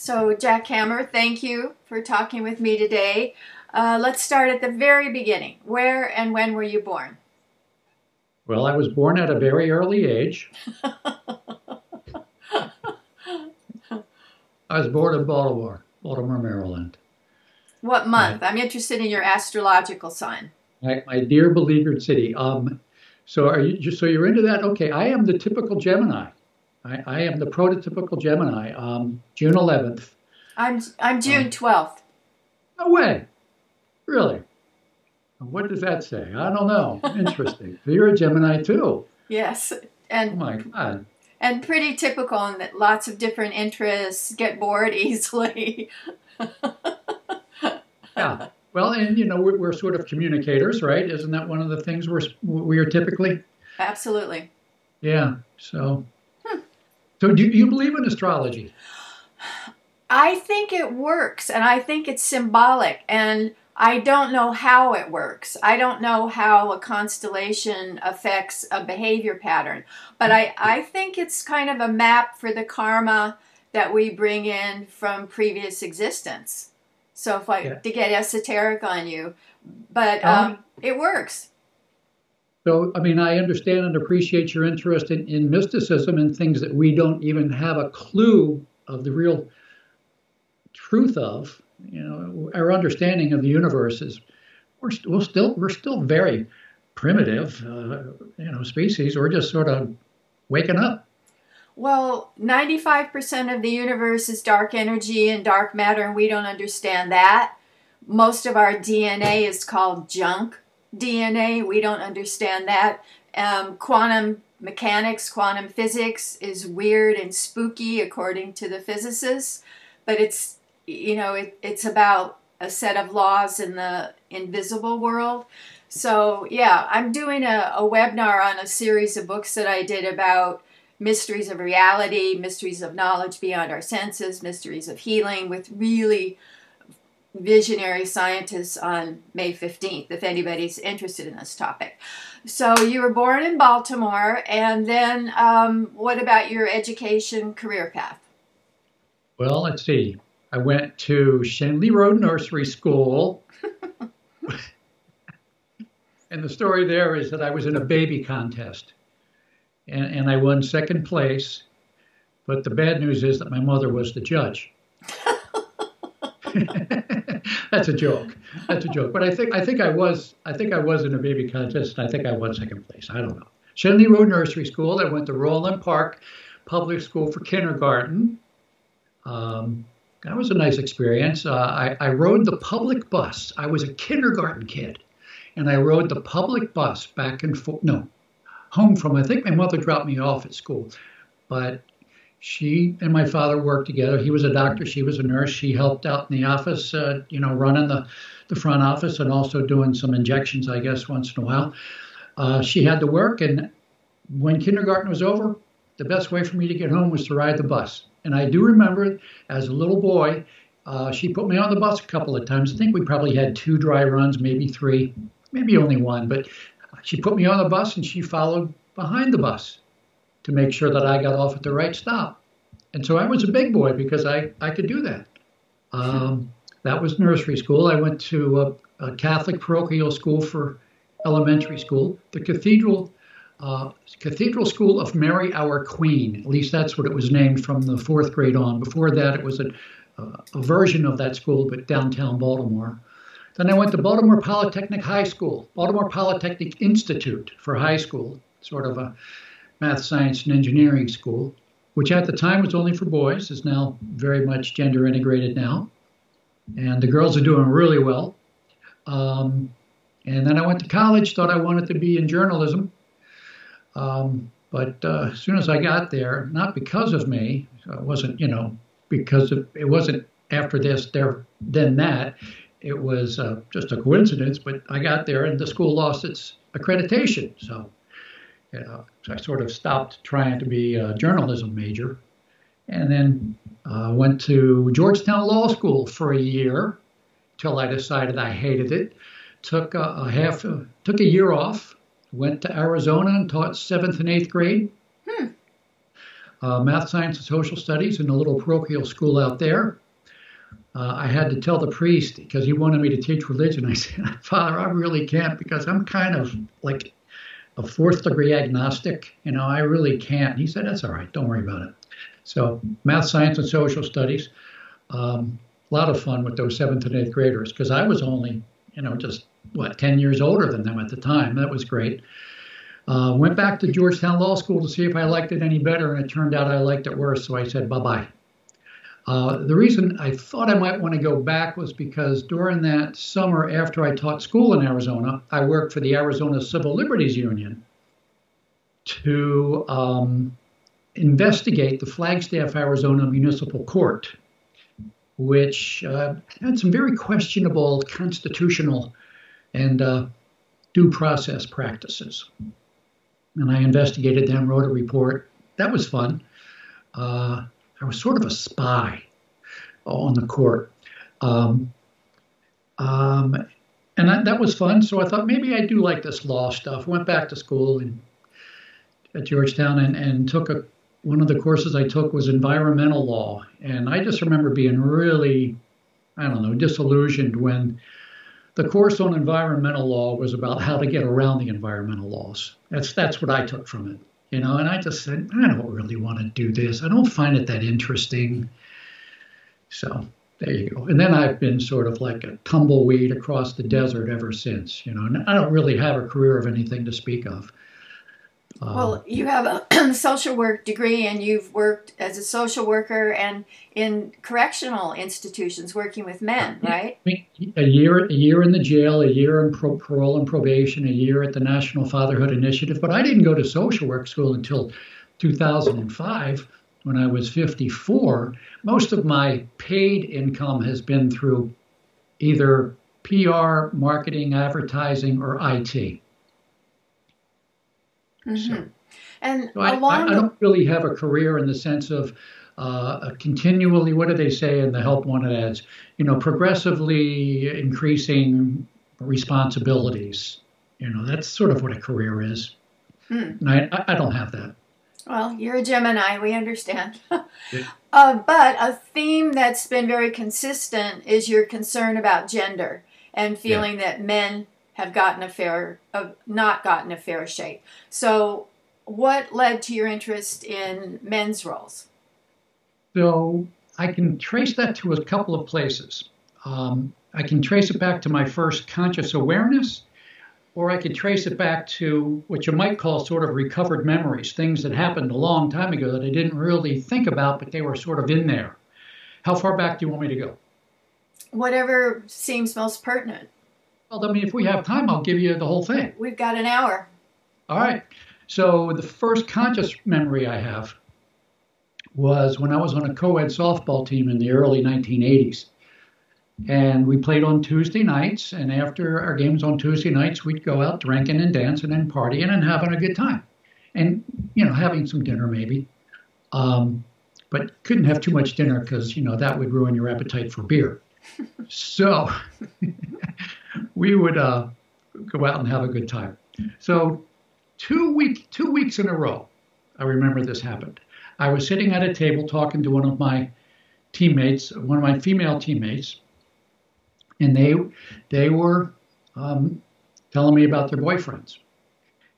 So, Jack Kammer, thank you for talking with me today. Uh, let's start at the very beginning. Where and when were you born? Well, I was born at a very early age. I was born in Baltimore, Baltimore, Maryland. What month? I'm interested in your astrological sign. My, my dear beleaguered city. Um, so are you so you're into that? Okay, I am the typical Gemini. I, I am the prototypical Gemini. Um, June 11th. I'm I'm June 12th. No way. Really? What does that say? I don't know. Interesting. so you're a Gemini too. Yes, And Oh my God. and pretty typical in that lots of different interests, get bored easily. Yeah. Well, and you know we're, we're sort of communicators, right? Isn't that one of the things we're we are typically? Absolutely. Yeah. So. So do you believe in astrology? I think it works and I think it's symbolic and I don't know how it works. I don't know how a constellation affects a behavior pattern, but I, I think it's kind of a map for the karma that we bring in from previous existence. So if I Yeah. to get esoteric on you, but Um, um, it works. So, I mean, I understand and appreciate your interest in, in mysticism and things that we don't even have a clue of the real truth of. You know, our understanding of the universe is we're, st- we're still we're still very primitive, uh, you know, species. We're just sort of waking up. Well, 95% of the universe is dark energy and dark matter, and we don't understand that. Most of our DNA is called junk DNA. We don't understand that. Um, quantum mechanics, quantum physics is weird and spooky according to the physicists, but it's you know it, it's about a set of laws in the invisible world. So yeah, I'm doing a, a webinar on a series of books that I did about mysteries of reality, mysteries of knowledge beyond our senses, mysteries of healing with really visionary scientists on May 15th, if anybody's interested in this topic. So you were born in Baltimore, and then um, what about your education career path? Well, let's see. I went to Shenley Road Nursery School. and the story there is that I was in a baby contest and, and I won second place. But the bad news is that my mother was the judge. That's a joke. That's a joke. But I think I think I was I think I was in a baby contest and I think I won second place. I don't know. Shenley Road Nursery School. I went to Roland Park Public School for kindergarten. Um, that was a nice experience. Uh, I, I rode the public bus. I was a kindergarten kid, and I rode the public bus back and forth. No, home from. I think my mother dropped me off at school, but she and my father worked together. He was a doctor. She was a nurse. She helped out in the office, uh, you know, running the, the front office and also doing some injections, I guess, once in a while. Uh, she had to work, and when kindergarten was over, the best way for me to get home was to ride the bus. And I do remember as a little boy, uh, she put me on the bus a couple of times. I think we probably had two dry runs, maybe three, maybe only one. But she put me on the bus and she followed behind the bus to make sure that I got off at the right stop. And so I was a big boy because I, I could do that. Um, that was nursery school. I went to a, a Catholic parochial school for elementary school. The cathedral uh, Cathedral School of Mary Our Queen. At least that's what it was named from the fourth grade on. Before that, it was a, a version of that school, but downtown Baltimore. Then I went to Baltimore Polytechnic High School, Baltimore Polytechnic Institute for high school, sort of a math, science, and engineering school, which at the time was only for boys, is now very much gender integrated now. And the girls are doing really well. Um, and then I went to college, thought I wanted to be in journalism. Um, but uh, as soon as I got there, not because of me, it wasn't, you know, because of, it wasn't after this, there, then that. It was uh, just a coincidence, but I got there and the school lost its accreditation. So, you know, so I sort of stopped trying to be a journalism major and then uh, went to Georgetown Law School for a year till I decided I hated it. Took a, a half, uh, took a year off went to Arizona and taught seventh and eighth grade. Hmm. uh, math, science, and social studies in a little parochial school out there. Uh, I had to tell the priest because he wanted me to teach religion. I said, Father, I really can't because I'm kind of like a fourth degree agnostic. You know, I really can't. He said, That's all right. Don't worry about it. So, math, science, and social studies. Um, a lot of fun with those seventh and eighth graders because I was only, you know, just what, 10 years older than them at the time. That was great. Uh, went back to Georgetown Law School to see if I liked it any better, and it turned out I liked it worse. So I said bye bye. Uh, the reason I thought I might want to go back was because during that summer after I taught school in Arizona, I worked for the Arizona Civil Liberties Union to um, investigate the Flagstaff, Arizona Municipal Court, which uh, had some very questionable constitutional and uh, due process practices. And I investigated them, wrote a report. That was fun. Uh, I was sort of a spy on the court. Um, um, and that, that was fun. So I thought maybe I do like this law stuff. Went back to school at Georgetown and, and took a one of the courses I took was environmental law. And I just remember being really, I don't know, disillusioned when the course on environmental law was about how to get around the environmental laws. That's that's what I took from it you know and i just said i don't really want to do this. I don't find it that interesting. So there you go. And then i've been sort of like a tumbleweed across the desert ever since you know and i don't really have a career of anything to speak of um, well, you have a social work degree and you've worked as a social worker and in correctional institutions working with men, right? A year, a year in the jail, a year in pro- parole and probation, a year at the National Fatherhood Initiative. But I didn't go to social work school until 2005 when I was 54. Most of my paid income has been through either PR, marketing, advertising, or IT. Mm-hmm. So, and so I, I, I, don't really have a career in the sense of uh, continually, what do they say in the help wanted ads? You know, progressively increasing responsibilities. You know, that's sort of what a career is. Hmm. And I, I don't have that. Well, you're a Gemini, we understand. uh, but a theme that's been very consistent is your concern about gender and feeling yeah. that men have gotten a fair, uh, not gotten a fair shake. So, what led to your interest in men's roles? So, I can trace that to a couple of places. Um, I can trace it back to my first conscious awareness, or I could trace it back to what you might call sort of recovered memories, things that happened a long time ago that I didn't really think about, but they were sort of in there. How far back do you want me to go? Whatever seems most pertinent. Well, I mean, if we have time, I'll give you the whole thing. We've got an hour. All right. So the first conscious memory I have was when I was on a co-ed softball team in the early 1980s. And we played on Tuesday nights, and after our games on Tuesday nights, we'd go out drinking and dancing and partying and having a good time, and you know having some dinner maybe, um, but couldn't have too much dinner because you know that would ruin your appetite for beer. so we would uh, go out and have a good time. So two week two weeks in a row, I remember this happened. I was sitting at a table talking to one of my teammates, one of my female teammates, and they they were um, telling me about their boyfriends.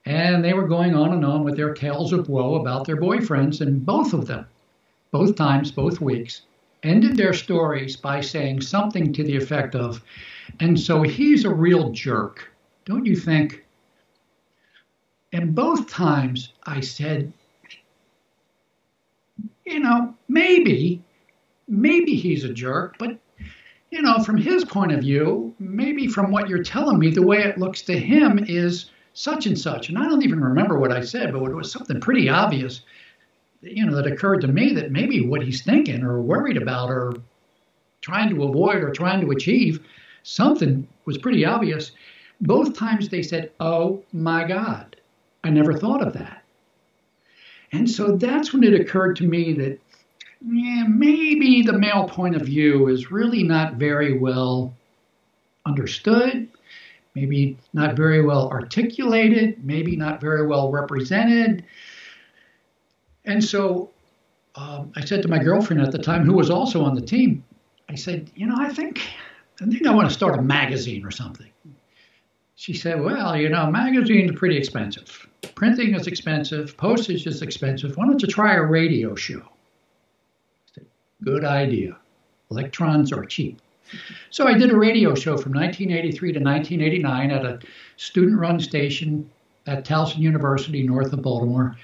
And they were going on and on with their tales of woe about their boyfriends, and both of them, both times, both weeks, ended their stories by saying something to the effect of, and so he's a real jerk, don't you think? And both times I said, you know, maybe, maybe he's a jerk, but, you know, from his point of view, maybe from what you're telling me, the way it looks to him is such and such. And I don't even remember what I said, but it was something pretty obvious, you know, that occurred to me that maybe what he's thinking or worried about or trying to avoid or trying to achieve something was pretty obvious. Both times they said, Oh my God, I never thought of that. And so that's when it occurred to me that yeah, maybe the male point of view is really not very well understood, maybe not very well articulated, maybe not very well represented. And so um, I said to my girlfriend at the time, who was also on the team, I said, you know, I think I think I want to start a magazine or something. She said, well, you know, magazines are pretty expensive. Printing is expensive. Postage is expensive. Why don't you try a radio show? Said, Good idea. Electrons are cheap. So I did a radio show from 1983 to 1989 at a student-run station at Towson University, north of Baltimore.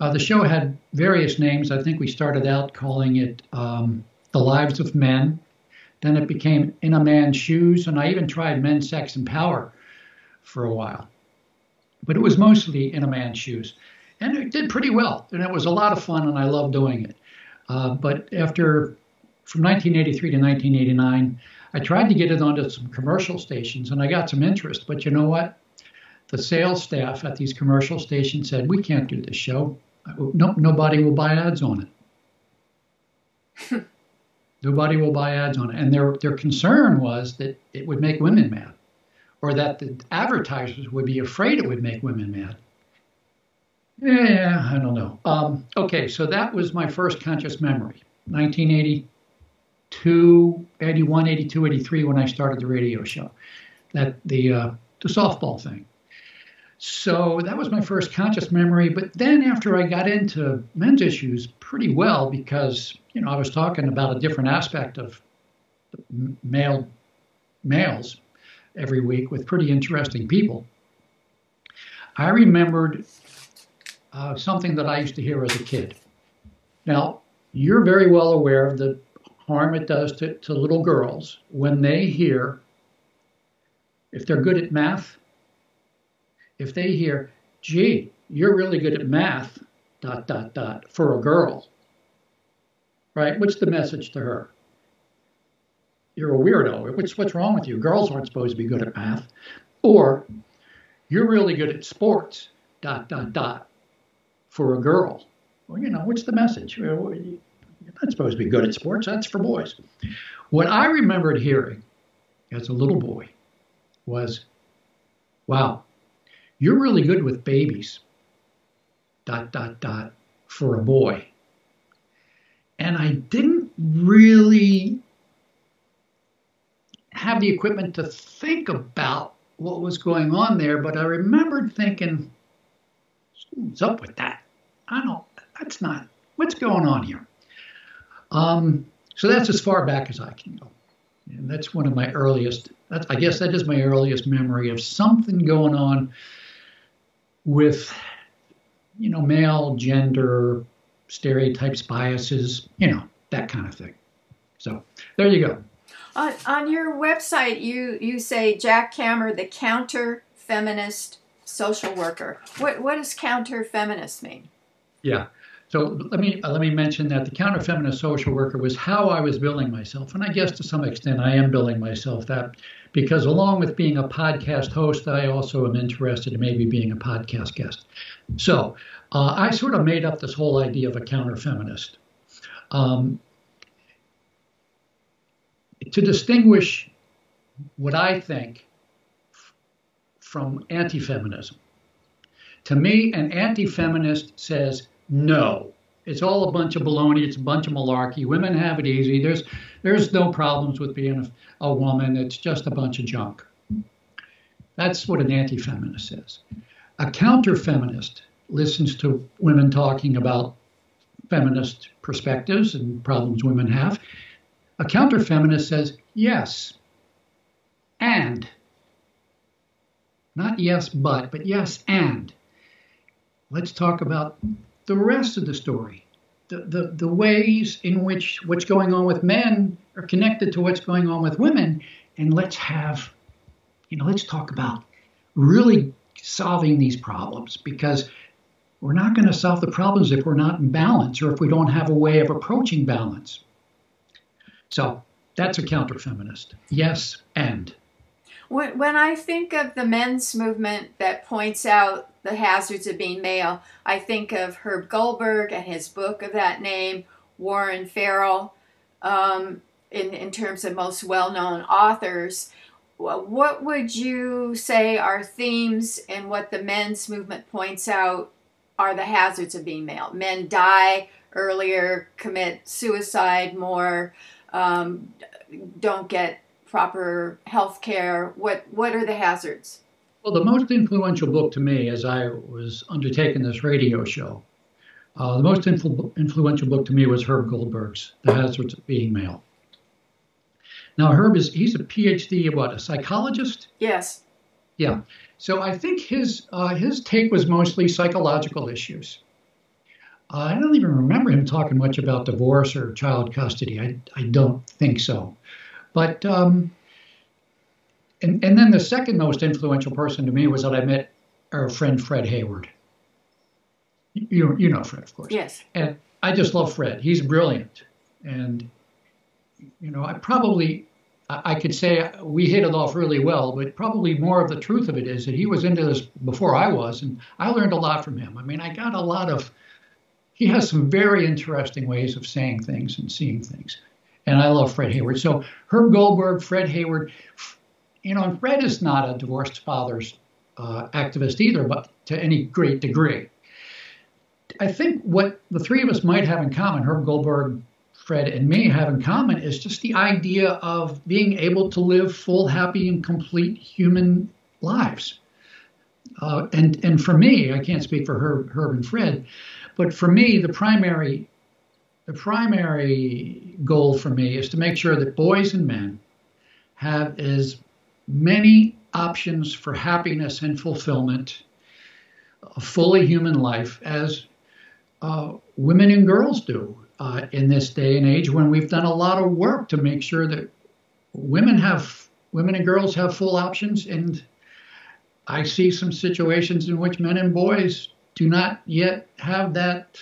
Uh, the show had various names. I think we started out calling it um, The Lives of Men. Then it became In a Man's Shoes, and I even tried Men, Sex, and Power for a while. But it was mostly In a Man's Shoes. And it did pretty well, and it was a lot of fun, and I loved doing it. Uh, but after, from 1983 to 1989, I tried to get it onto some commercial stations, and I got some interest. But you know what? The sales staff at these commercial stations said, "We can't do this show. No, nobody will buy ads on it." Nobody will buy ads on it. And their, their concern was that it would make women mad, or that the advertisers would be afraid it would make women mad. Yeah, I don't know. Um, okay, so that was my first conscious memory, 1982, 81, 82, 83, when I started the radio show, that the uh, the softball thing. So that was my first conscious memory. But then after I got into men's issues pretty well, because you know I was talking about a different aspect of male males every week with pretty interesting people. I remembered uh, something that I used to hear as a kid. Now, you're very well aware of the harm it does to, to little girls when they hear, if they're good at math, if they hear, gee, you're really good at math, dot, dot, dot, for a girl, right? What's the message to her? You're a weirdo. What's, what's wrong with you? Girls aren't supposed to be good at math. Or, you're really good at sports, dot, dot, dot, for a girl. Well, you know, what's the message? You're not supposed to be good at sports. That's for boys. What I remembered hearing as a little boy was, wow, you're really good with babies. Dot, dot, dot, for a boy. And I didn't really have the equipment to think about what was going on there, but I remembered thinking, what's up with that? I don't, that's not, what's going on here? Um, so that's as far back as I can go. And that's one of my earliest, I guess that is my earliest memory of something going on with, you know, male gender stereotypes, biases, you know, that kind of thing. So there you go. On, on your website, you, you say Jack Kammer, the counter feminist social worker. What, what does counter feminist mean? Yeah. So let me let me mention that the counter feminist social worker was how I was building myself, and I guess to some extent I am building myself that because along with being a podcast host, I also am interested in maybe being a podcast guest. So uh, I sort of made up this whole idea of a counter feminist. Um, to distinguish what I think from anti feminism. To me, an anti feminist says no. It's all a bunch of baloney. It's a bunch of malarkey. Women have it easy. There's there's no problems with being a, a woman. It's just a bunch of junk. That's what an anti-feminist is. A counter-feminist listens to women talking about feminist perspectives and problems women have. A counter-feminist says yes, and not yes but, but yes and. Let's talk about the rest of the story, the, the, the ways in which what's going on with men are connected to what's going on with women. And let's have, you know, let's talk about really solving these problems because we're not going to solve the problems if we're not in balance or if we don't have a way of approaching balance. So that's a counter feminist. Yes, and. When, I think of the men's movement that points out the hazards of being male, I think of Herb Goldberg and his book of that name, Warren Farrell, um, in, in terms of most well known authors. What would you say are themes and what the men's movement points out are the hazards of being male? Men die earlier, commit suicide more, um, don't get proper health care? What, what are the hazards? Well, the most influential book to me as I was undertaking this radio show, uh, the most influ- influential book to me was Herb Goldberg's The Hazards of Being Male. Now, Herb is, he's a PhD, what, a psychologist? Yes. Yeah. So I think his, uh, his take was mostly psychological issues. Uh, I don't even remember him talking much about divorce or child custody. I, I don't think so. But um, and and then the second most influential person to me was that I met our friend Fred Hayward. You you know Fred, of course. Yes. And I just love Fred. He's brilliant, and you know I probably I could say we hit it off really well, but probably more of the truth of it is that he was into this before I was, and I learned a lot from him. I mean, I got a lot of. He has some very interesting ways of saying things and seeing things and I love Fred Hayward. So Herb Goldberg, Fred Hayward, you know, and Fred is not a divorced father's uh, activist either, but to any great degree. I think what the three of us might have in common, Herb Goldberg, Fred, and me have in common is just the idea of being able to live full, happy, and complete human lives. Uh, and and for me, I can't speak for Herb, Herb and Fred, but for me, the primary the primary goal for me is to make sure that boys and men have as many options for happiness and fulfillment, a fully human life, as uh, women and girls do uh, in this day and age when we've done a lot of work to make sure that women have women and girls have full options and I see some situations in which men and boys do not yet have that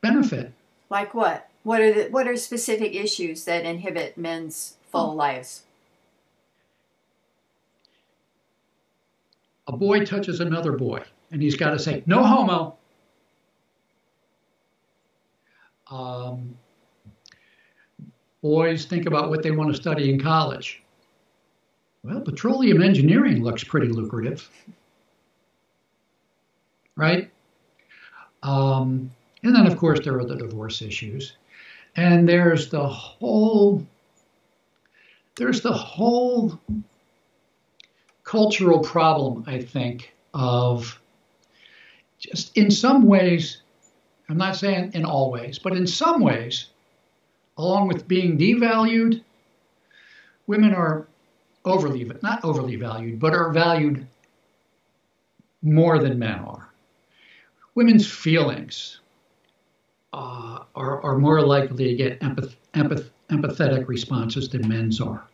benefit. Like what? What are the what are specific issues that inhibit men's full lives? A boy touches another boy, and he's got to say, "No homo." Um, boys think about what they want to study in college. Well, petroleum engineering looks pretty lucrative, right? Um, and then, of course, there are the divorce issues. And there's the whole there's the whole cultural problem, I think, of just in some ways, I'm not saying in all ways, but in some ways, along with being devalued, women are overly, not overly valued, but are valued more than men are. Women's feelings, uh, are, are more likely to get empath, empath, empathetic responses than men's are.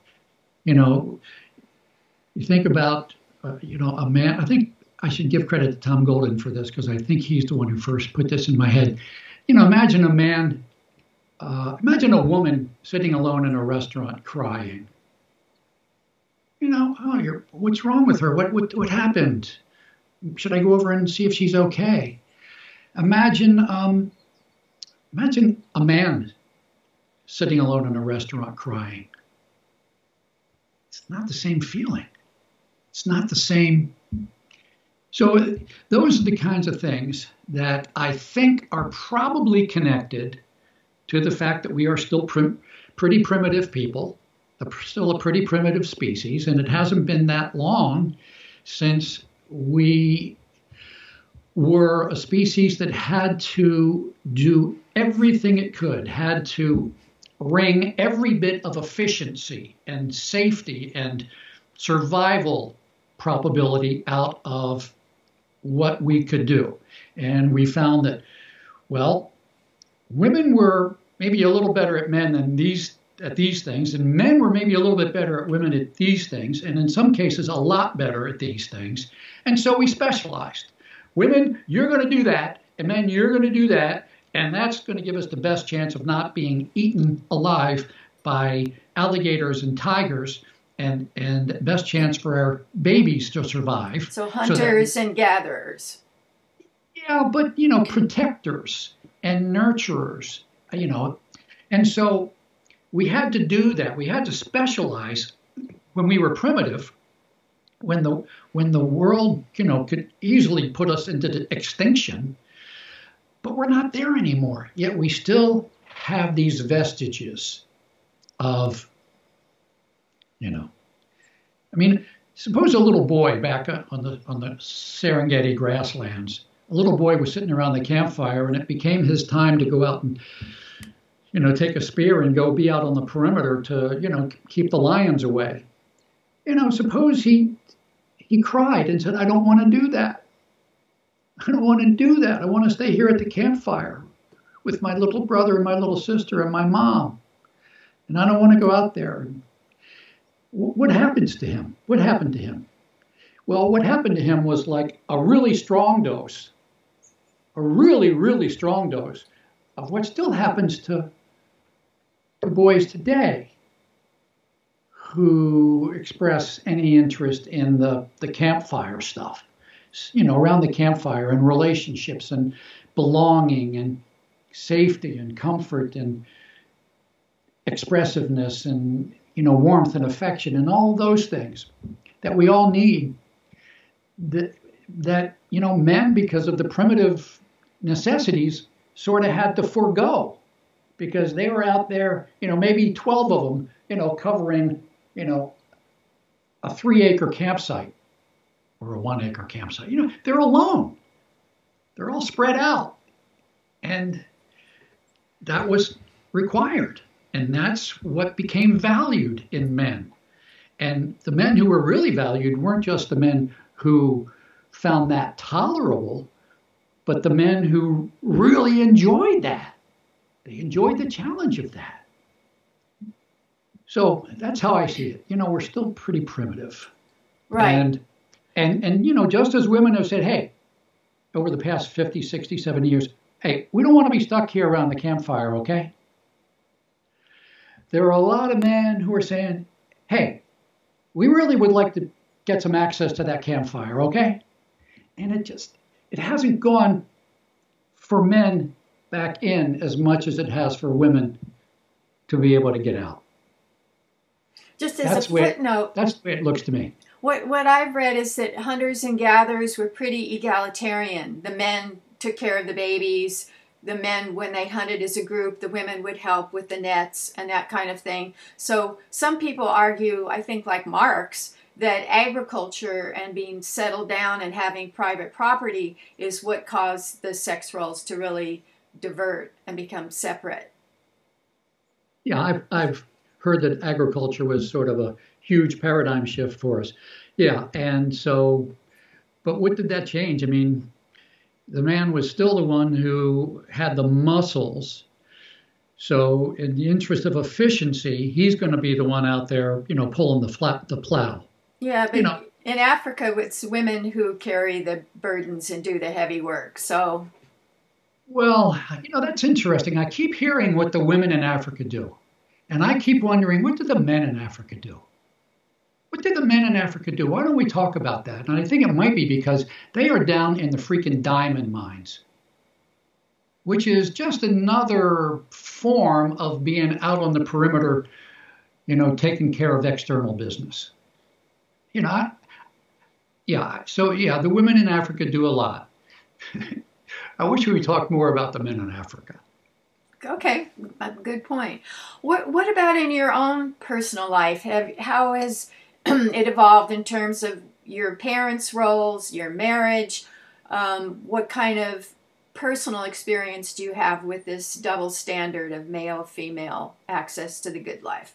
You know, you think about, uh, you know, a man, I think I should give credit to Tom Golden for this because I think he's the one who first put this in my head. You know, imagine a man, uh, imagine a woman sitting alone in a restaurant crying. You know, oh, you're, what's wrong with her? What, what, what happened? Should I go over and see if she's okay? Imagine um, Imagine a man sitting alone in a restaurant crying. It's not the same feeling. It's not the same. So, uh, those are the kinds of things that I think are probably connected to the fact that we are still prim- pretty primitive people, still a pretty primitive species, and it hasn't been that long since we were a species that had to do everything it could, had to wring every bit of efficiency and safety and survival probability out of what we could do. And we found that, well, women were maybe a little better at men than these at these things, and men were maybe a little bit better at women at these things, and in some cases a lot better at these things. And so we specialized. Women, you're going to do that, and men, you're going to do that, and that's going to give us the best chance of not being eaten alive by alligators and tigers, and and best chance for our babies to survive. So hunters so that, and gatherers. Yeah, but you know, protectors and nurturers, you know, and so we had to do that. We had to specialize when we were primitive when the when the world you know could easily put us into extinction but we're not there anymore. Yet we still have these vestiges of, you know, I mean, suppose a little boy back on the on the Serengeti grasslands, a little boy was sitting around the campfire, and it became his time to go out and, you know, take a spear and go be out on the perimeter to, you know, keep the lions away. You know, suppose he he cried and said, "I don't want to do that. I don't want to do that. I want to stay here at the campfire with my little brother and my little sister and my mom, and I don't want to go out there." What happens to him? What happened to him? Well, what happened to him was like a really strong dose, a really, really strong dose of what still happens to, to boys today who express any interest in the, the campfire stuff, you know, around the campfire and relationships and belonging and safety and comfort and expressiveness and you know, warmth and affection and all those things that we all need. That, that you know, men, because of the primitive necessities, sort of had to forego because they were out there, you know, maybe 12 of them, you know, covering, you know, a three acre campsite or a one acre campsite. You know, they're alone. They're all spread out. And that was required. And that's what became valued in men. And the men who were really valued weren't just the men who found that tolerable, but the men who really enjoyed that. They enjoyed the challenge of that. So that's how I see it. You know, we're still pretty primitive. Right. And and and you know, just as women have said, hey, over the past 50, 60, 70 years, hey, we don't want to be stuck here around the campfire, okay? There are a lot of men who are saying, hey, we really would like to get some access to that campfire, okay? And it just, it hasn't gone for men back in as much as it has for women to be able to get out. Just as that's a footnote. that's the way it looks to me. What, what I've read is that hunters and gatherers were pretty egalitarian. The men took care of the babies, the men when they hunted as a group the women would help with the nets and that kind of thing. So some people argue i think like marx that agriculture and being settled down and having private property is what caused the sex roles to really divert and become separate. Yeah i've, I've heard that agriculture was sort of a huge paradigm shift for us. Yeah and so but what did that change? I mean the man was still the one who had the muscles. So, in the interest of efficiency, he's going to be the one out there, you know, pulling the flat the plow. Yeah, but you know, in Africa, it's women who carry the burdens and do the heavy work. So, well, you know, that's interesting. I keep hearing what the women in Africa do, and I keep wondering what do the men in Africa do? What did the men in Africa do? Why don't we talk about that? And I think it might be because they are down in the freaking diamond mines, which is just another form of being out on the perimeter, you know, taking care of external business. You know, I, yeah, so yeah, the women in Africa do a lot. I wish we would talk more about the men in Africa. Okay, good point. What what about in your own personal life? Have how has it evolved in terms of your parents' roles, your marriage. Um, what kind of personal experience do you have with this double standard of male female access to the good life?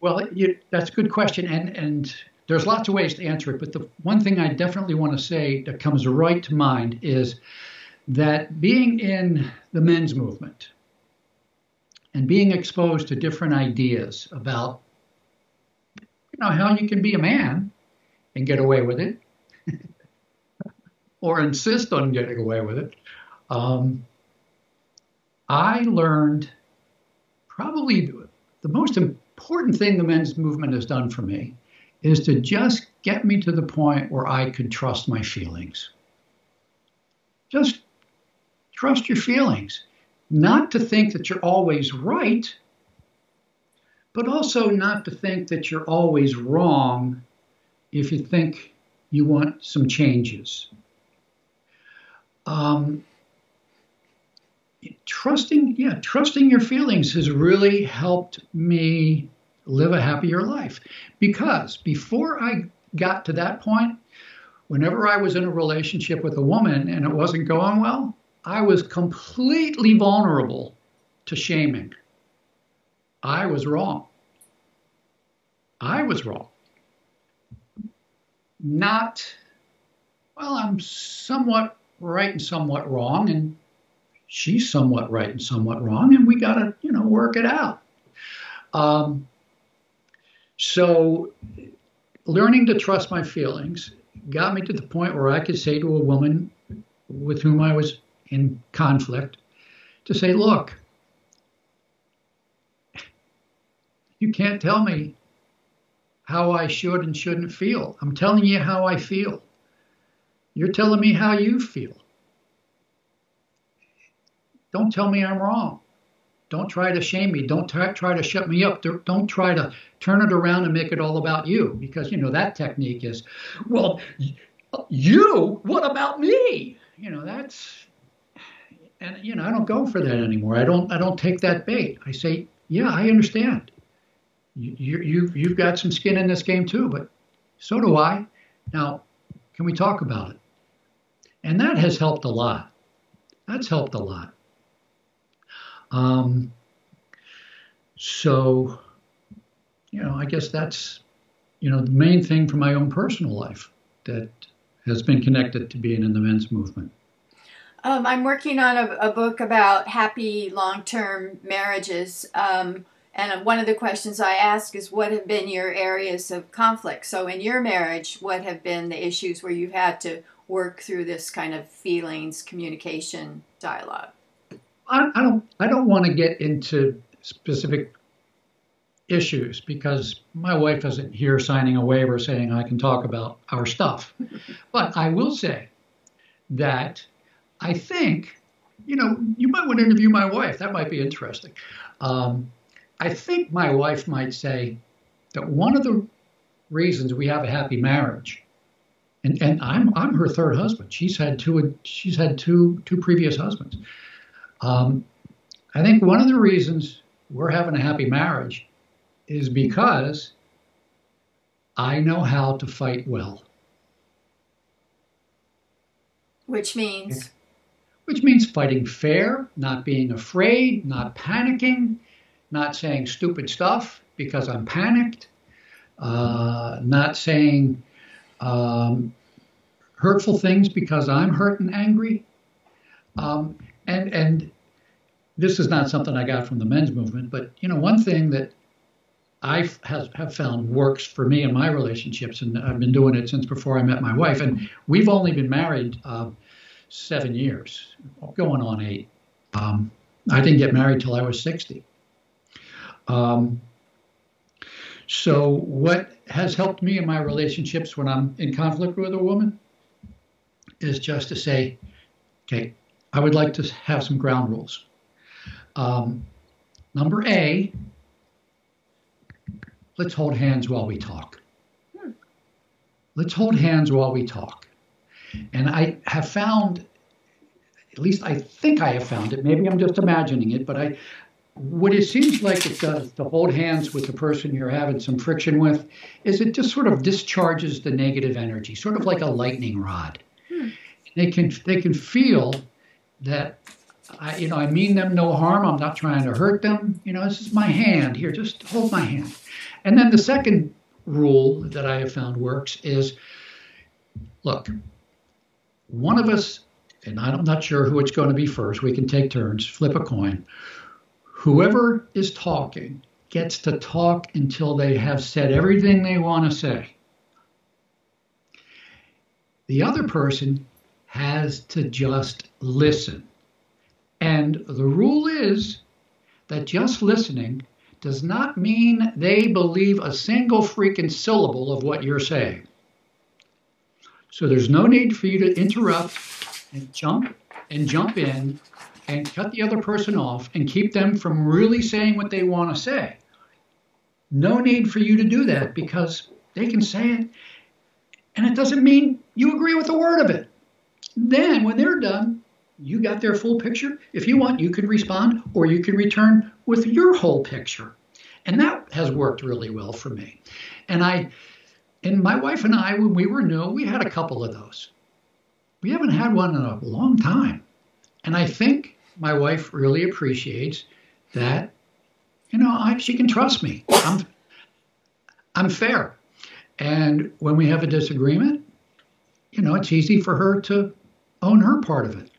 Well, you, that's a good question, and and there's lots of ways to answer it. But the one thing I definitely want to say that comes right to mind is that being in the men's movement and being exposed to different ideas about know how you can be a man and get away with it, or insist on getting away with it. Um, I learned probably the most important thing the men's movement has done for me is to just get me to the point where I could trust my feelings. Just trust your feelings. Not to think that you're always right, but also not to think that you're always wrong if you think you want some changes. Um, trusting, yeah, trusting your feelings has really helped me live a happier life. Because before I got to that point, whenever I was in a relationship with a woman and it wasn't going well, I was completely vulnerable to shaming. I was wrong. I was wrong. Not, well, I'm somewhat right and somewhat wrong, and she's somewhat right and somewhat wrong, and we got to, you know, work it out. Um, so, learning to trust my feelings got me to the point where I could say to a woman with whom I was in conflict to say, look, you can't tell me how I should and shouldn't feel. I'm telling you how I feel. You're telling me how you feel. Don't tell me I'm wrong. Don't try to shame me. Don't try, try to shut me up. Don't try to turn it around and make it all about you because, you know, that technique is, well, you? What about me? You know, that's, and, you know, I don't go for that anymore. I don't, I don't take that bait. I say, yeah, I understand. You, you, you've got some skin in this game too, but so do I. Now, can we talk about it? And that has helped a lot. That's helped a lot. Um, so, you know, I guess that's, you know, the main thing for my own personal life that has been connected to being in the men's movement. Um, I'm working on a, a, book about happy long term marriages. Um, and one of the questions I ask is what have been your areas of conflict? So, in your marriage, what have been the issues where you've had to work through this kind of feelings, communication, dialogue? I, I don't. I don't want to get into specific issues because my wife isn't here signing a waiver saying I can talk about our stuff. but I will say that I think, you know, you might want to interview my wife. That might be interesting. Um, I think my wife might say that one of the reasons we have a happy marriage, and, and I'm I'm her third husband. She's had two she's had two two previous husbands. Um, I think one of the reasons we're having a happy marriage is because I know how to fight well. Which means? Which means fighting fair, not being afraid, not panicking, not saying stupid stuff because I'm panicked, uh, not saying um, hurtful things because I'm hurt and angry. Um, and and this is not something I got from the men's movement, but you know, one thing that I have, found works for me in my relationships, and I've been doing it since before I met my wife, and we've only been married uh, seven years, going on eight. Um, I didn't get married till I was 60. Um, so, what has helped me in my relationships when I'm in conflict with a woman is just to say, okay, I would like to have some ground rules. Um, number A, let's hold hands while we talk. Let's hold hands while we talk. And I have found, at least I think I have found it, maybe I'm just imagining it, but I, what it seems like it does to hold hands with the person you're having some friction with is it just sort of discharges the negative energy, sort of like a lightning rod. Hmm. They can they can feel that I, you know I mean them no harm. I'm not trying to hurt them. You know, this is my hand here. Just hold my hand. And then the second rule that I have found works is, look, one of us, and I'm not sure who it's going to be first. We can take turns, flip a coin Whoever is talking gets to talk until they have said everything they want to say. The other person has to just listen. And the rule is that just listening does not mean they believe a single freaking syllable of what you're saying. So there's no need for you to interrupt and jump and jump in and cut the other person off and keep them from really saying what they want to say. No need for you to do that because they can say it and it doesn't mean you agree with a word of it. Then, when they're done, you got their full picture. If you want, you can respond or you can return with your whole picture. And that has worked really well for me. And I, and my wife and I, when we were new, we had a couple of those. We haven't had one in a long time. And I think my wife really appreciates that, you know, I, she can trust me. I'm, I'm fair. And when we have a disagreement, you know, it's easy for her to own her part of it.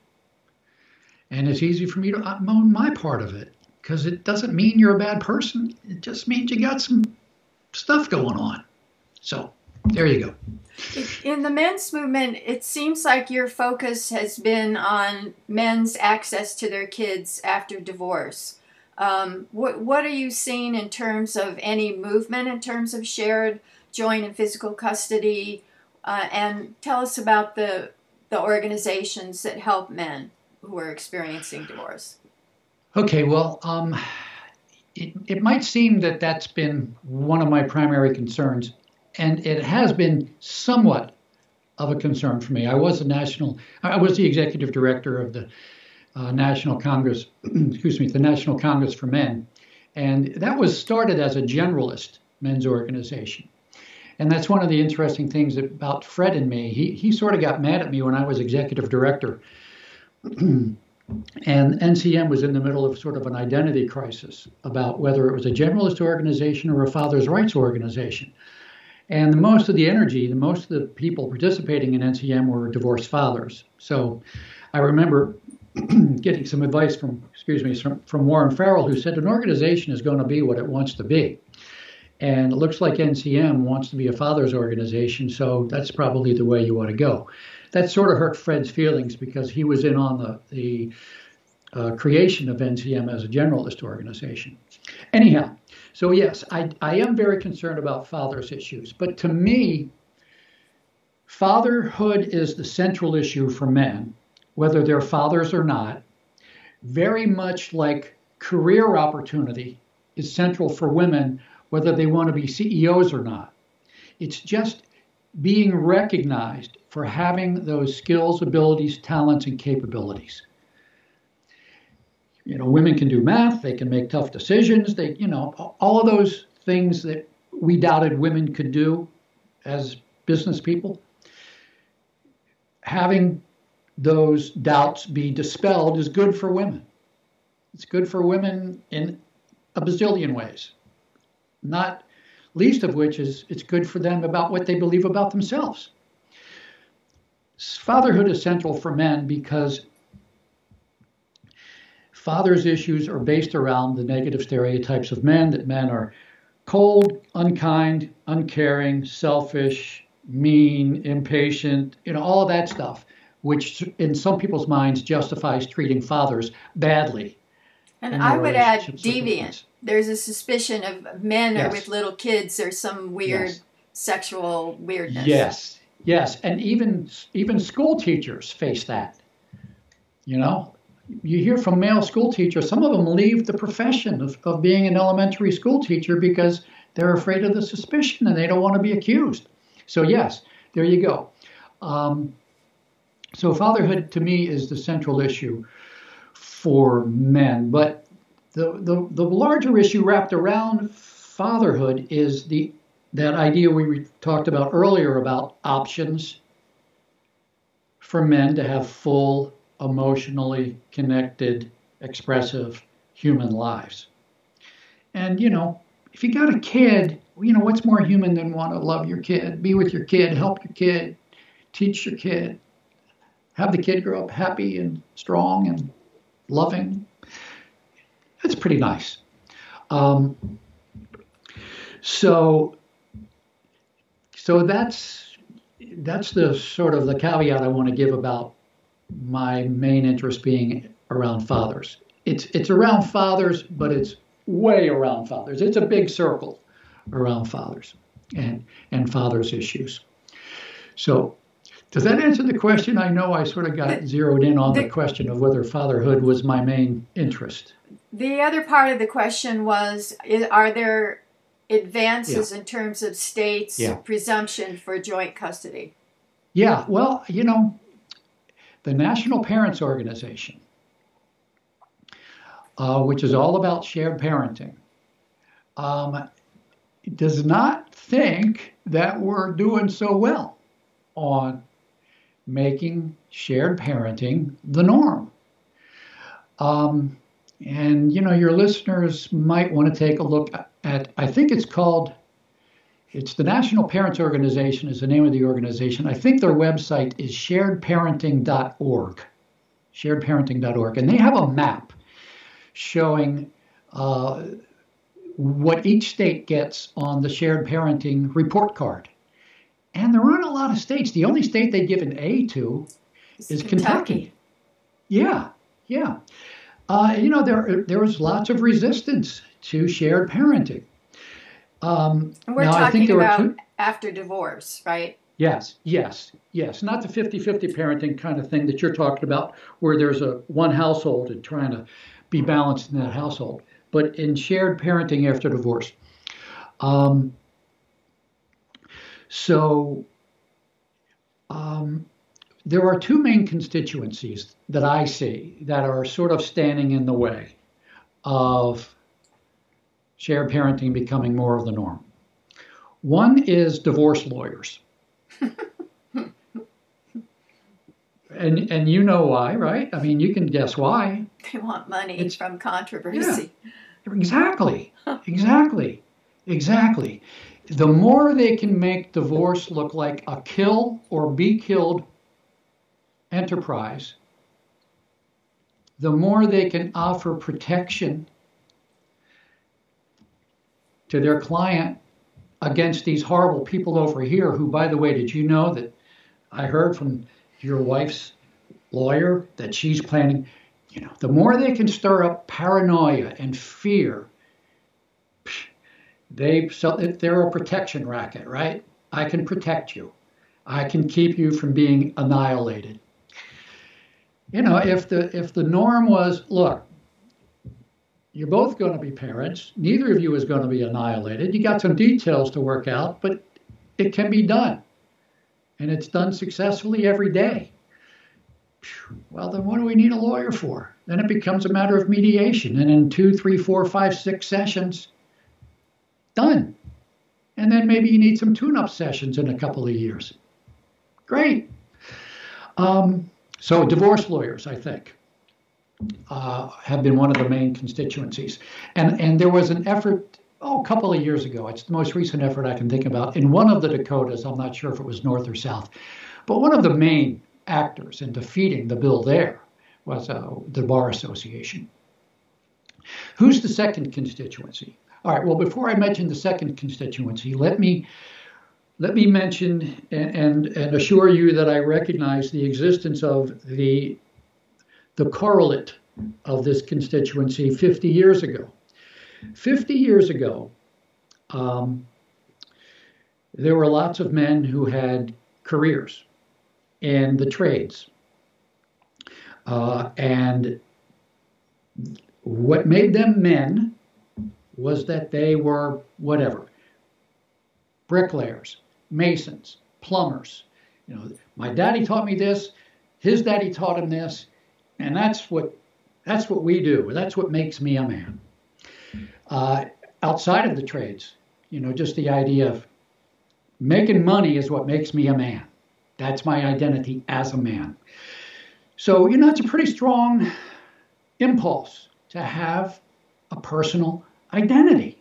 And it's easy for me to uh, own my part of it because it doesn't mean you're a bad person. It just means you got some stuff going on. So there you go. In the men's movement, it seems like your focus has been on men's access to their kids after divorce. Um, what what are you seeing in terms of any movement in terms of shared joint and physical custody? Uh, and tell us about the the organizations that help men who are experiencing divorce. Okay, well, um, it, it might seem that that's been one of my primary concerns, and it has been somewhat of a concern for me. I was a national, I was the executive director of the uh, National Congress, excuse me, the National Congress for Men, and that was started as a generalist men's organization. And that's one of the interesting things about Fred and me. He, he sort of got mad at me when I was executive director. and NCM was in the middle of sort of an identity crisis about whether it was a generalist organization or a father's rights organization. And most of the energy, the most of the people participating in NCM were divorced fathers. So I remember getting some advice from, excuse me, from, from Warren Farrell, who said an organization is going to be what it wants to be. And it looks like NCM wants to be a father's organization, so that's probably the way you want to go. That sort of hurt Fred's feelings because he was in on the, the uh, creation of NCM as a generalist organization. Anyhow, so yes, I, I am very concerned about fathers' issues, but to me, fatherhood is the central issue for men, whether they're fathers or not, very much like career opportunity is central for women whether they want to be CEOs or not. It's just being recognized for having those skills, abilities, talents, and capabilities. You know, women can do math, they can make tough decisions, they, you know, all of those things that we doubted women could do as business people. Having those doubts be dispelled is good for women. It's good for women in a bazillion ways not least of which is it's good for them about what they believe about themselves. Fatherhood is central for men because fathers' issues are based around the negative stereotypes of men that men are cold, unkind, uncaring, selfish, mean, impatient, you know, all of that stuff, which in some people's minds justifies treating fathers badly. And I would add deviant there's a suspicion of men yes. or with little kids there's some weird yes. sexual weirdness. Yes, yes, and even even school teachers face that. You know, you hear from male school teachers. Some of them leave the profession of, of being an elementary school teacher because they're afraid of the suspicion and they don't want to be accused. So yes, there you go. Um, so fatherhood to me is the central issue for men, but the, the, the larger issue wrapped around fatherhood is the that idea we talked about earlier about options for men to have full, emotionally connected, expressive human lives. And, you know, if you got a kid, you know, what's more human than want to love your kid, be with your kid, help your kid, teach your kid, have the kid grow up happy and strong and loving that's pretty nice. Um, so, so that's that's the sort of the caveat I want to give about my main interest being around fathers. It's it's around fathers, but it's way around fathers. It's a big circle around fathers and and fathers issues. So does that answer the question? I know I sort of got zeroed in on the, the question of whether fatherhood was my main interest. The other part of the question was Are there advances yeah. in terms of states' yeah. presumption for joint custody? Yeah, well, you know, the National Parents Organization, uh, which is all about shared parenting, um, does not think that we're doing so well on making shared parenting the norm. Um, and you know, your listeners might want to take a look at. I think it's called. It's the National Parents Organization is the name of the organization. I think their website is sharedparenting.org, sharedparenting.org, and they have a map showing uh, what each state gets on the shared parenting report card. And there aren't a lot of states. The only state they give an A to is Kentucky. Kentucky. Yeah, yeah. Uh, you know, there there was lots of resistance to shared parenting. Um, we're now, talking about two... after divorce, right? Yes, yes, yes. Not the 50-50 parenting kind of thing that you're talking about, where there's a one household and trying to be balanced in that household, but in shared parenting after divorce. Um, so um, there are two main constituencies that I see that are sort of standing in the way of shared parenting becoming more of the norm. One is divorce lawyers. and and you know why, right? I mean, you can guess why. They want money it's, from controversy. Yeah, exactly. exactly. Exactly the more they can make divorce look like a kill or be killed enterprise, the more they can offer protection to their client against these horrible people over here who, by the way, did you know that I heard from your wife's lawyer that she's planning, you know, the more they can stir up paranoia and fear they sell so they're a protection racket, right? I can protect you. I can keep you from being annihilated. You know, if the if the norm was, look, you're both going to be parents. Neither of you is going to be annihilated. You got some details to work out, but it can be done. And it's done successfully every day. Well, then what do we need a lawyer for? Then it becomes a matter of mediation. And in two, three, four, five, six sessions, Done. And then maybe you need some tune up sessions in a couple of years. Great. Um, so, divorce lawyers, I think, uh, have been one of the main constituencies. And, and there was an effort, oh, a couple of years ago, it's the most recent effort I can think about, in one of the Dakotas, I'm not sure if it was North or South, but one of the main actors in defeating the bill there was uh, the Bar Association. Who's the second constituency? All right. Well, before I mention the second constituency, let me let me mention and, and, and assure you that I recognize the existence of the the correlate of this constituency 50 years ago. 50 years ago, um, there were lots of men who had careers in the trades. Uh, and what made them men was that they were whatever bricklayers, masons, plumbers. You know, my daddy taught me this, his daddy taught him this, and that's what that's what we do. That's what makes me a man. Uh, outside of the trades, you know, just the idea of making money is what makes me a man. That's my identity as a man. So, you know, it's a pretty strong impulse to have a personal identity.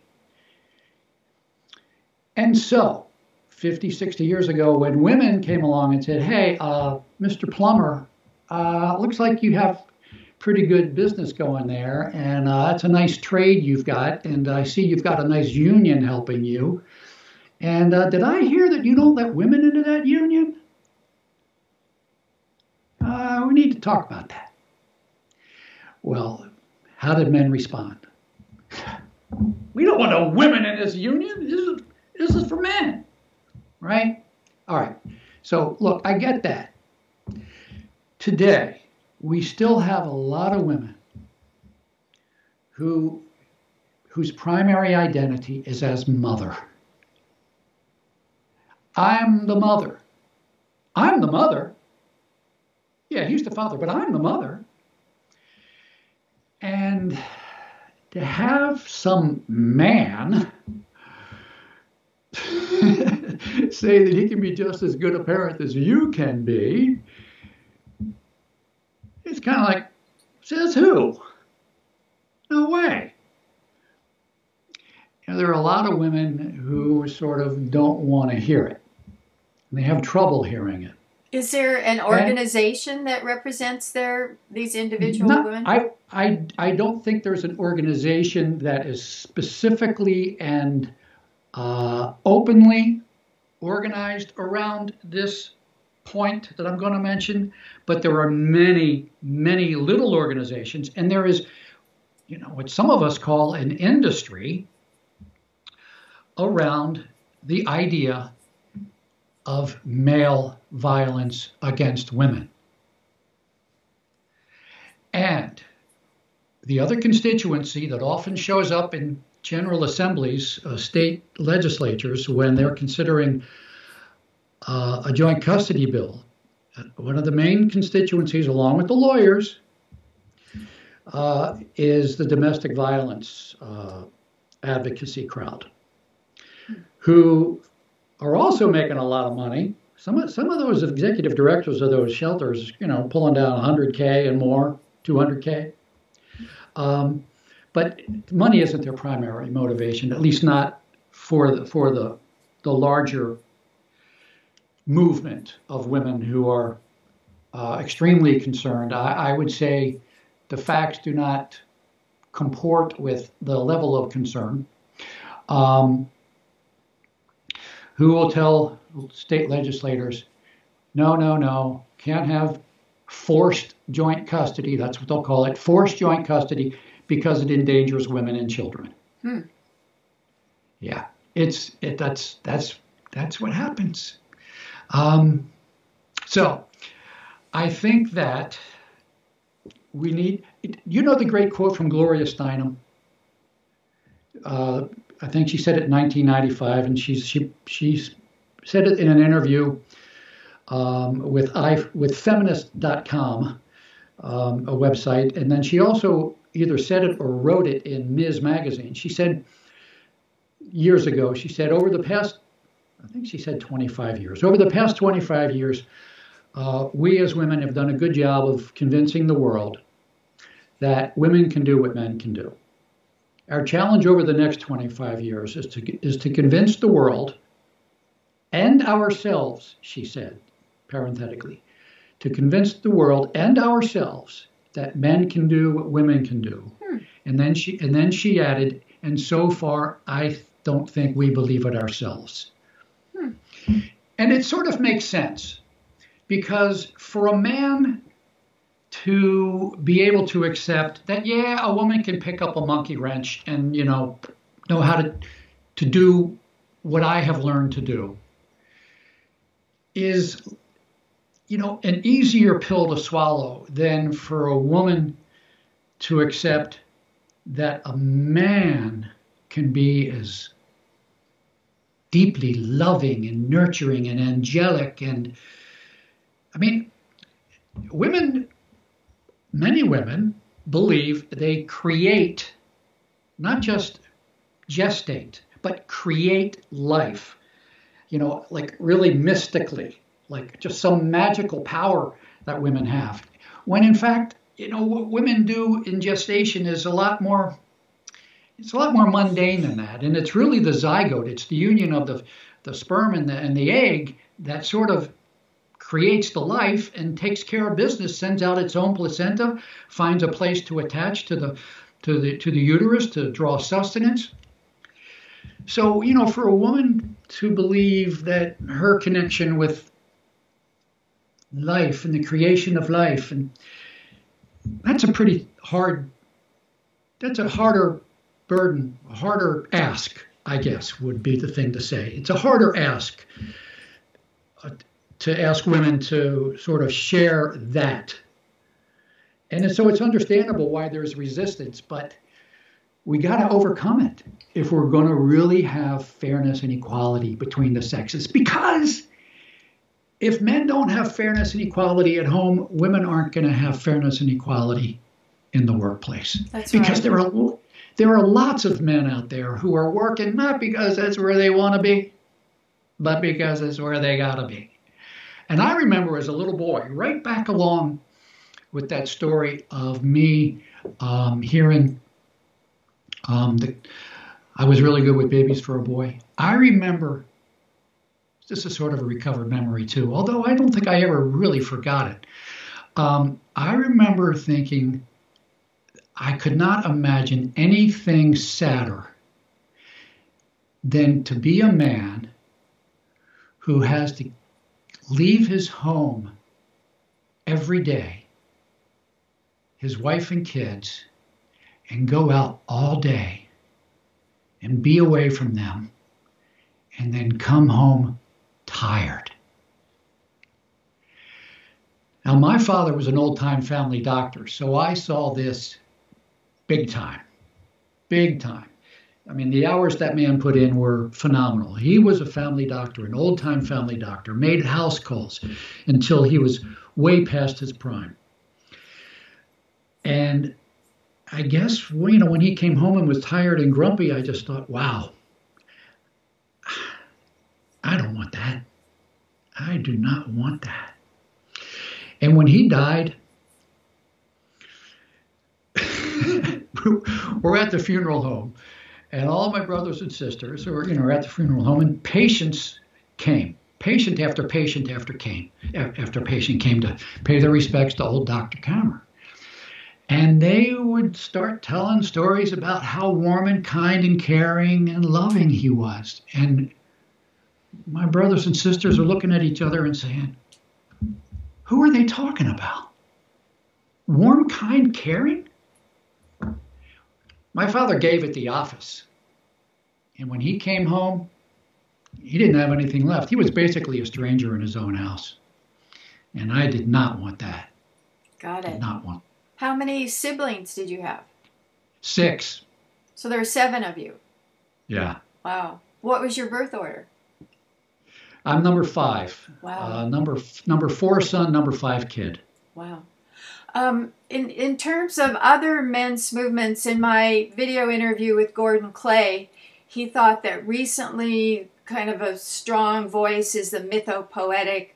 And so, 50, 60 years ago, when women came along and said, Hey, uh, Mr. Plumber, uh, looks like you have pretty good business going there, and uh, that's a nice trade you've got, and I see you've got a nice union helping you. And uh, did I hear that you don't let women into that union? Uh, we need to talk about that. Well, how did men respond? We don't want no women in this union. This is, this is for men, right? All right. So, look, I get that. Today, we still have a lot of women who whose primary identity is as mother. I'm the mother. I'm the mother. Yeah, he's the father, but I'm the mother. And to have some man say that he can be just as good a parent as you can be, it's kind of like, says who? No way. You know, there are a lot of women who sort of don't want to hear it. They have trouble hearing it. Is there an organization and, that represents their these individual not, women? I, I I don't think there's an organization that is specifically and uh, openly organized around this point that I'm going to mention, but there are many, many little organizations, and there is, you know, what some of us call an industry around the idea of male violence against women. And the other constituency that often shows up in general assemblies, uh, state legislatures, when they're considering uh, a joint custody bill, uh, one of the main constituencies, along with the lawyers, uh, is the domestic violence uh, advocacy crowd, who are also making a lot of money. Some of, some of those executive directors of those shelters, you know, pulling down 100K and more, 200K. Um, but money isn't their primary motivation, at least not for the, for the, the larger movement of women who are uh, extremely concerned. I, I, would say the facts do not comport with the level of concern. Um, who will tell state legislators, no, no, no, can't have forced joint custody. That's what they'll call it forced joint custody because it endangers women and children. Hmm. Yeah, it's it, that's that's that's what happens. Um, so I think that we need. You know the great quote from Gloria Steinem. Uh, I think she said it in 1995, and she's she she said it in an interview um, with i with feminist.com, um, a website, and then she also either said it or wrote it in Ms. Magazine. She said years ago, she said over the past, I think she said 25 years, over the past 25 years, uh, we as women have done a good job of convincing the world that women can do what men can do. Our challenge over the next 25 years is to, is to convince the world and ourselves, she said, parenthetically, to convince the world and ourselves that men can do what women can do. Hmm. And then she and then she added, and so far I don't think we believe it ourselves. And it sort of makes sense because for a man to be able to accept that yeah, a woman can pick up a monkey wrench and you know know how to to do what I have learned to do is you know, an easier pill to swallow than for a woman to accept that a man can be as deeply loving and nurturing and angelic and I mean women many women believe they create not just gestate but create life you know like really mystically like just some magical power that women have. When in fact, you know, what women do in gestation is a lot more it's a lot more mundane than that. And it's really the zygote, it's the union of the the sperm and the and the egg that sort of creates the life and takes care of business, sends out its own placenta, finds a place to attach to the to the to the uterus to draw sustenance. So, you know, for a woman to believe that her connection with life and the creation of life. And that's a pretty hard, that's a harder burden, a harder ask, I guess, would be the thing to say. It's a harder ask uh, to ask women to sort of share that. And so it's understandable why there's resistance, but we got to overcome it if we're going to really have fairness and equality between the sexes because if men don't have fairness and equality at home, women aren't going to have fairness and equality in the workplace. That's because right. there are there are lots of men out there who are working not because that's where they want to be, but because it's where they got to be. And I remember as a little boy, right back along with that story of me um, hearing um, that I was really good with babies for a boy. I remember this is sort of a recovered memory too, although I don't think I ever really forgot it. Um, I remember thinking I could not imagine anything sadder than to be a man who has to leave his home every day, his wife and kids, and go out all day and be away from them and then come home tired. Now, my father was an old time family doctor, so I saw this big time. Big time. I mean, the hours that man put in were phenomenal. He was a family doctor, an old time family doctor, made house calls until he was way past his prime. And I guess, you know, when he came home and was tired and grumpy, I just thought, wow, I don't want that. I do not want that. And when he died, we're at the funeral home, and all my brothers and sisters were, you know, at the funeral home, and patients came. Patient after patient after came after patient came to pay their respects to old Dr. Kammer. And they would start telling stories about how warm and kind and caring and loving he was. And my brothers and sisters are looking at each other and saying, Who are they talking about? Warm, kind, caring? My father gave at the office. And when he came home, he didn't have anything left. He was basically a stranger in his own house. And I did not want that. Got it. Did not want. How many siblings did you have? Six. So there are seven of you. Yeah. Wow. What was your birth order? I'm number five. Wow. Uh, number number four son, number five kid. Wow. Um, in in terms of other men's movements, in my video interview with Gordon Clay, he thought that recently, kind of a strong voice is the mythopoetic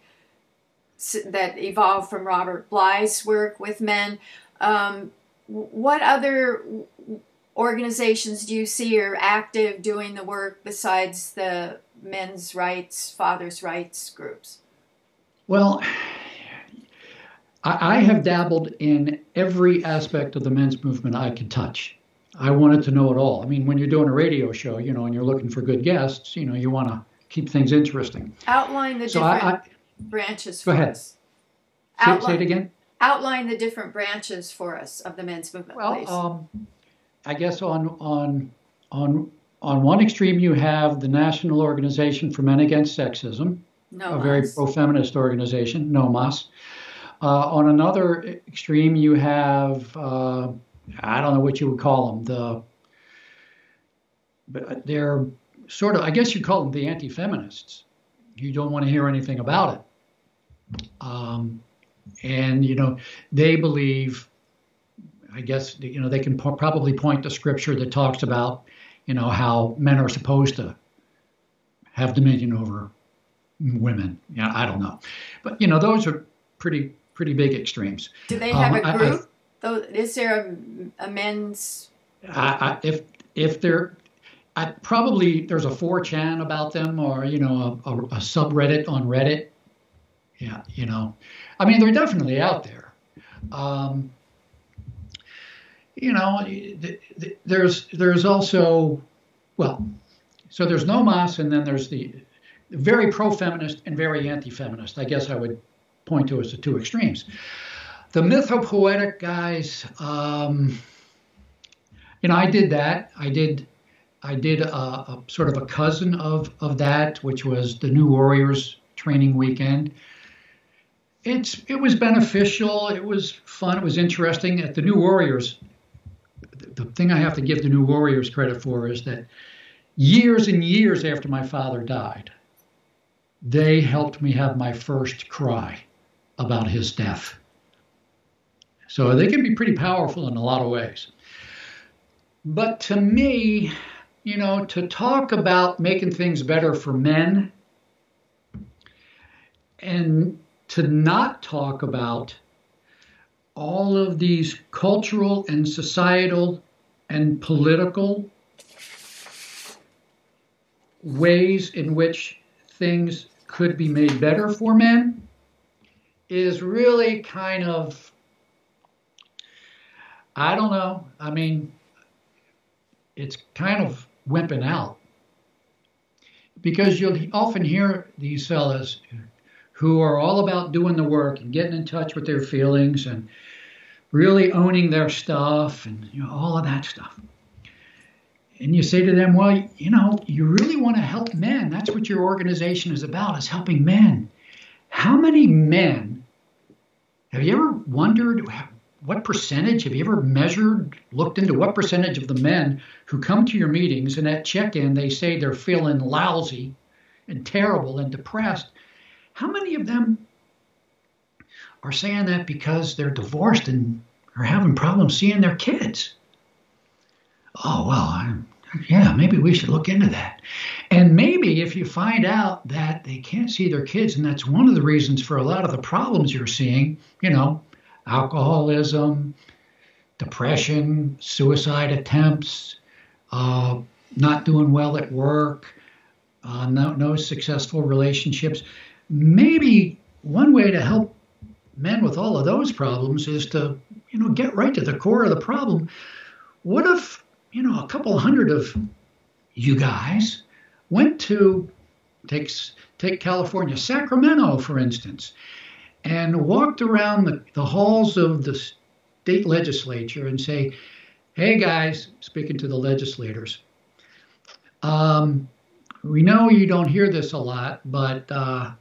that evolved from Robert Bly's work with men. Um, what other organizations do you see are active doing the work besides the men's rights, fathers' rights groups? Well, I, I have dabbled in every aspect of the men's movement I could touch. I wanted to know it all. I mean, when you're doing a radio show, you know, and you're looking for good guests, you know, you want to keep things interesting. Outline the So different I, I branches Go for ahead. us. say, say it again. outline the different branches for us of the men's movement, please. Well, um, I guess on on on on one extreme you have the National Organization for Men Against Sexism, no a very pro-feminist organization, NOMAS. Uh, on another extreme, you have uh, I don't know what you would call them. The but they're sort of I guess you call them the anti-feminists. You don't want to hear anything about it, um, and you know they believe. I guess you know they can po- probably point to scripture that talks about you know how men are supposed to have dominion over women. Yeah, I don't know, but you know those are pretty pretty big extremes. Do they have um, a I- I- group? Though, is there a, a men's? I, I, if if they're I, probably there's a 4chan about them or you know a, a, a subreddit on Reddit. Yeah, you know, I mean they're definitely out there. Um, you know, th- th- there's there's also well, so there's no NOMAS and then there's the very pro-feminist and very anti-feminist. I guess I would point to as the two extremes. The mythopoetic guys, um, you know, I did that. I did, I did a, a sort of a cousin of of that, which was the New Warriors training weekend. It's it was beneficial. It was fun. It was interesting. At the New Warriors, the, the thing I have to give the New Warriors credit for is that years and years after my father died, they helped me have my first cry about his death. So they can be pretty powerful in a lot of ways. But to me, you know, to talk about making things better for men and to not talk about all of these cultural and societal and political ways in which things could be made better for men is really kind of I don't know. I mean, it's kind of wimping out because you'll often hear these fellas who are all about doing the work and getting in touch with their feelings and really owning their stuff and you know, all of that stuff. And you say to them, well, you know, you really want to help men. That's what your organization is about, is helping men. How many men have you ever wondered what percentage have you ever measured, looked into what percentage of the men who come to your meetings and at check in they say they're feeling lousy and terrible and depressed? How many of them are saying that because they're divorced and are having problems seeing their kids? Oh, well, I, yeah, maybe we should look into that. And maybe if you find out that they can't see their kids, and that's one of the reasons for a lot of the problems you're seeing, you know, alcoholism, depression, suicide attempts, uh, not doing well at work, uh, no, no successful relationships. Maybe one way to help men with all of those problems is to, you know, get right to the core of the problem. What if, you know, a couple hundred of you guys went to takes take California, Sacramento, for instance, and walked around the, the halls of the state legislature and say, hey guys, speaking to the legislators, um, we know you don't hear this a lot, but uh,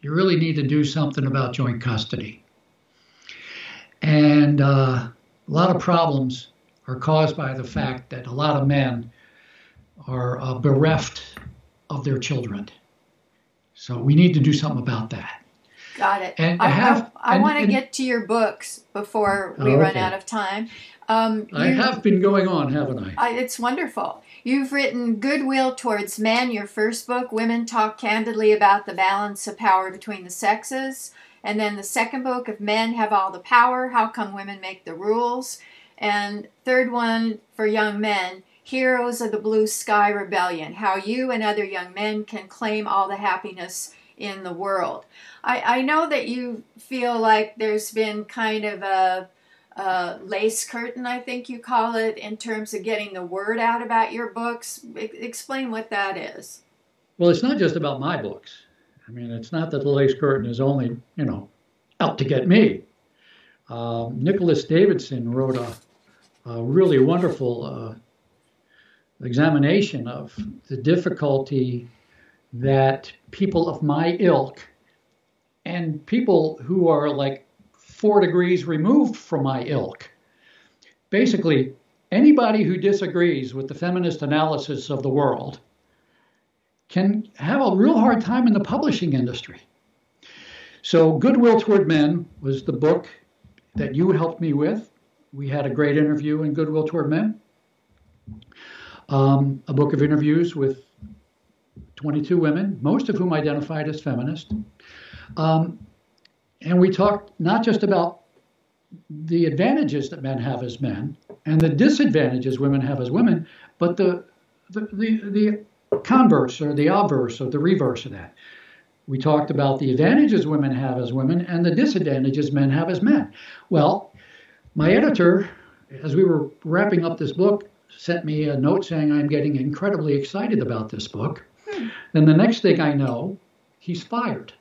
you really need to do something about joint custody. And uh, a lot of problems are caused by the fact that a lot of men are uh, bereft of their children. So we need to do something about that. Got it. And I have. I, I want to get to your books before we oh, okay. run out of time. Um, I have been going on, haven't I? I? It's wonderful. You've written Goodwill Towards Men, your first book. Women talk candidly about the balance of power between the sexes. And then the second book of Men Have All the Power. How come women make the rules? And third one for young men. Heroes of the Blue Sky Rebellion. How you and other young men can claim all the happiness in the world. I, I know that you feel like there's been kind of a, a, lace curtain, I think you call it, in terms of getting the word out about your books. I, explain what that is. Well, it's not just about my books. I mean, it's not that the lace curtain is only, you know, out to get me. Um, Nicholas Davidson wrote a, a really wonderful uh, examination of the difficulty that people of my ilk and people who are like four degrees removed from my ilk. Basically, anybody who disagrees with the feminist analysis of the world can have a real hard time in the publishing industry. So, Goodwill Toward Men was the book that you helped me with. We had a great interview in Goodwill Toward Men, um, a book of interviews with 22 women, most of whom identified as feminist. Um, and we talked not just about the advantages that men have as men and the disadvantages women have as women, but the, the, the, the converse or the obverse or the reverse of that. We talked about the advantages women have as women and the disadvantages men have as men. Well, my editor, as we were wrapping up this book, sent me a note saying I'm getting incredibly excited about this book. Hmm. Then the next thing I know, he's fired.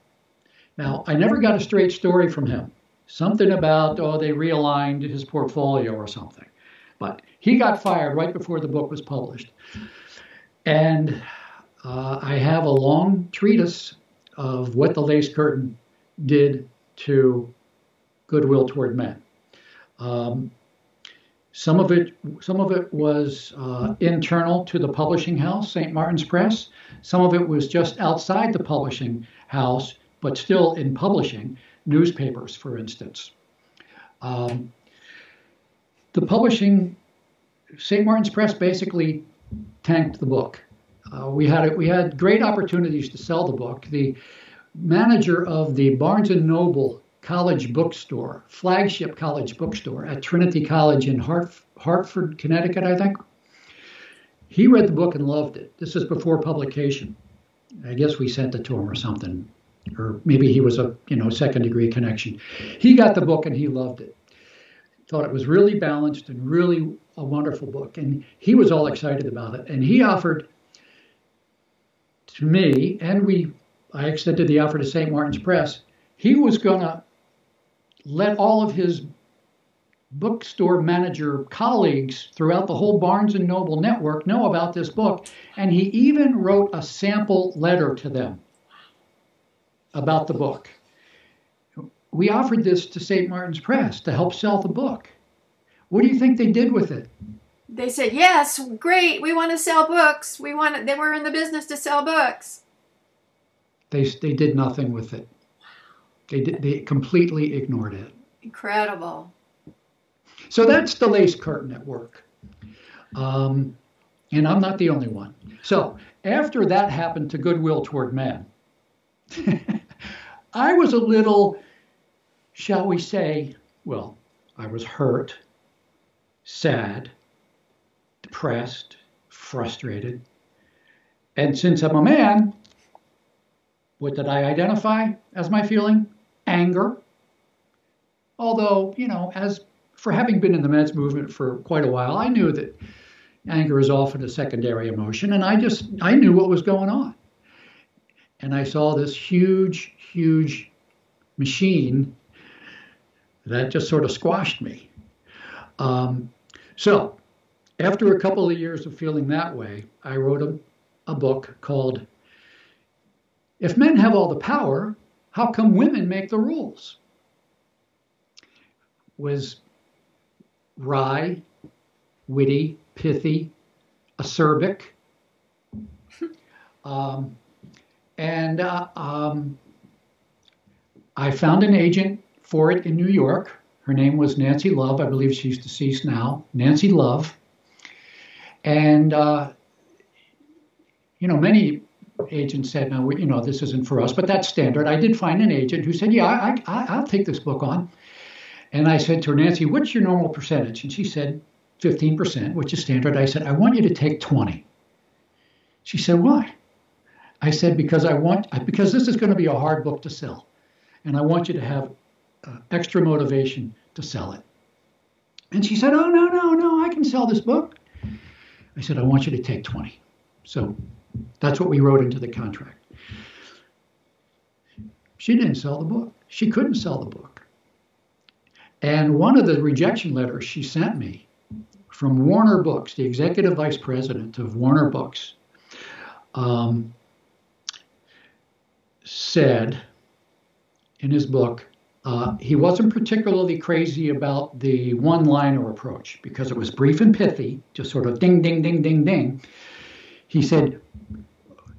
Now, I never got a straight story from him. Something about, oh, they realigned his portfolio or something. But he got fired right before the book was published. And uh, I have a long treatise of what the lace curtain did to goodwill toward men. Um, Some of it, some of it was uh, internal to the publishing house, St. Martin's Press. Some of it was just outside the publishing house, but still in publishing newspapers, for instance. Um, the publishing, St. Martin's Press basically tanked the book. Uh, we had we had great opportunities to sell the book. The manager of the Barnes and Noble College Bookstore, flagship college bookstore at Trinity College in Hart, Hartford, Connecticut, I think. He read the book and loved it. This is before publication. I guess we sent it to him or something, or maybe he was a you know second degree connection. He got the book and he loved it. Thought it was really balanced and really a wonderful book, and he was all excited about it. And he offered to me, and we, I extended the offer to St. Martin's Press. He was to let all of his bookstore manager colleagues throughout the whole Barnes and Noble network know about this book, and he even wrote a sample letter to them about the book. We offered this to St. Martin's Press to help sell the book. What do you think they did with it? They said, "Yes, great. We want to sell books. We want." They were in the business to sell books. They they did nothing with it. They they completely ignored it. Incredible. So that's the lace curtain at work. Um, and I'm not the only one. So after that happened to Goodwill Toward Men, I was a little, shall we say, well, I was hurt, sad, depressed, frustrated. And since I'm a man, what did I identify as my feeling? Anger. Although, you know, as for having been in the men's movement for quite a while, I knew that anger is often a secondary emotion, and I just I knew what was going on. And I saw this huge, huge machine that just sort of squashed me. Um, so, after a couple of years of feeling that way, I wrote a, a book called If Men Have All the Power, How Come Women Make the Rules? Was wry, witty, pithy, acerbic. Um, and uh, um, I found an agent for it in New York. Her name was Nancy Love. I believe she's deceased now. Nancy Love. And, uh, you know, many agents said, no, you know, this isn't for us, but that's standard. I did find an agent who said, yeah, I, I, I'll take this book on. And I said to her, Nancy, what's your normal percentage? And she said, 15%, which is standard. I said, I want you to take 20. She said, why? I said, because I want, because this is going to be a hard book to sell. And I want you to have uh, extra motivation to sell it. And she said, oh, no, no, no, I can sell this book. I said, I want you to take 20. So that's what we wrote into the contract. She didn't sell the book. She couldn't sell the book. And one of the rejection letters she sent me from Warner Books, the executive vice president of Warner Books, um, said in his book, uh, he wasn't particularly crazy about the one liner approach because it was brief and pithy, just sort of ding, ding, ding, ding, ding. He said,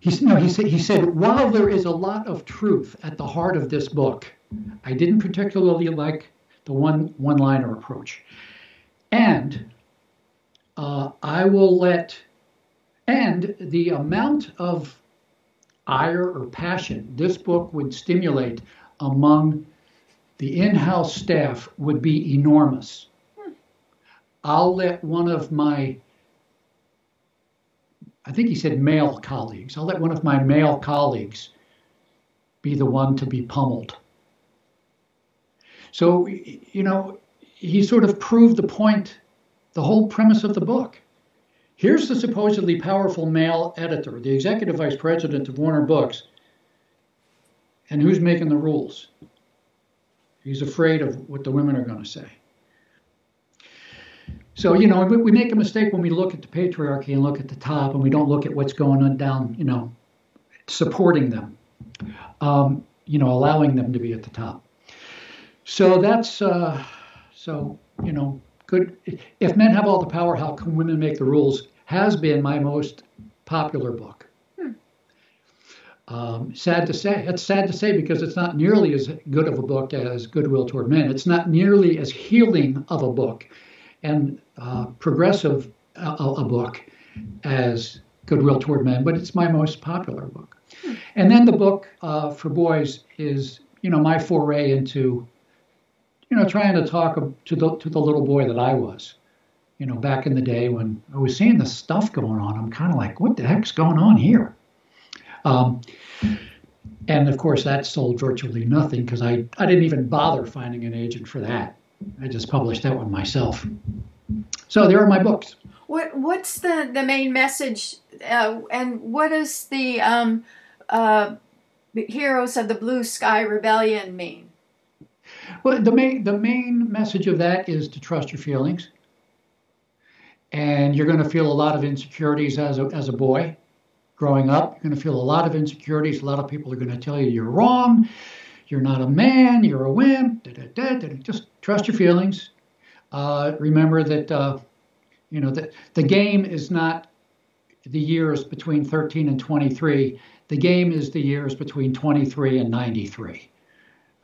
he, no, he, said, he said, while there is a lot of truth at the heart of this book, I didn't particularly like the one one liner approach. And uh, I will let, and the amount of ire or passion this book would stimulate among the in house staff would be enormous. I'll let one of my, I think he said male colleagues, I'll let one of my male colleagues be the one to be pummeled. So, you know, he sort of proved the point, the whole premise of the book. Here's the supposedly powerful male editor, the executive vice president of Warner Books, and who's making the rules? He's afraid of what the women are going to say. So, you know, we make a mistake when we look at the patriarchy and look at the top and we don't look at what's going on down, you know, supporting them, um, you know, allowing them to be at the top. So that's uh, so you know good. If men have all the power, how can women make the rules? Has been my most popular book. Hmm. Um, sad to say, it's sad to say because it's not nearly as good of a book as Goodwill Toward Men. It's not nearly as healing of a book and uh, progressive a, a, book as Goodwill Toward Men, but it's my most popular book. Hmm. And then the book uh, for boys is, you know, my foray into, you know, trying to talk to the to the little boy that I was you know, back in the day when I was seeing this stuff going on, I'm kind of like, what the heck's going on here? Um, and of course, that sold virtually nothing because I, I didn't even bother finding an agent for that. I just published that one myself. So there are my books. What What's the, the main message, uh, and what does the um, uh, Heroes of the Blue Sky Rebellion mean? Well, the main the main message of that is to trust your feelings and you're going to feel a lot of insecurities as a, as a boy growing up. You're going to feel a lot of insecurities. A lot of people are going to tell you you're wrong, you're not a man, you're a wimp. Da, da, da, Just trust your feelings. Uh, remember that uh, you know that the game is not the years between 13 and 23. The game is the years between 23 and 93.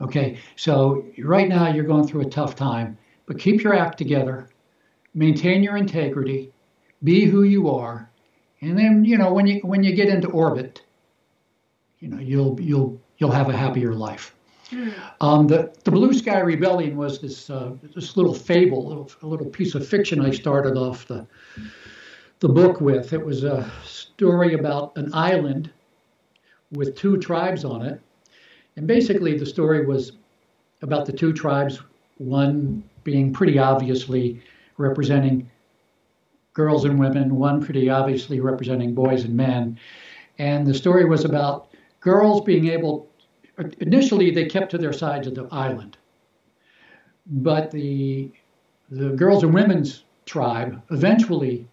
Okay, so right now you're going through a tough time, but keep your act together maintain your integrity, be who you are, and then you know when you when you get into orbit, you know you'll you'll you'll have a happier life. Um, the the Blue Sky Rebellion was this uh, this little fable, a little piece of fiction I started off the the book with. It was a story about an island with two tribes on it, and basically the story was about the two tribes, one being pretty obviously representing girls and women, one pretty obviously representing boys and men. And the story was about girls being able, initially, they kept to their sides of the island. But the, the girls and women's tribe eventually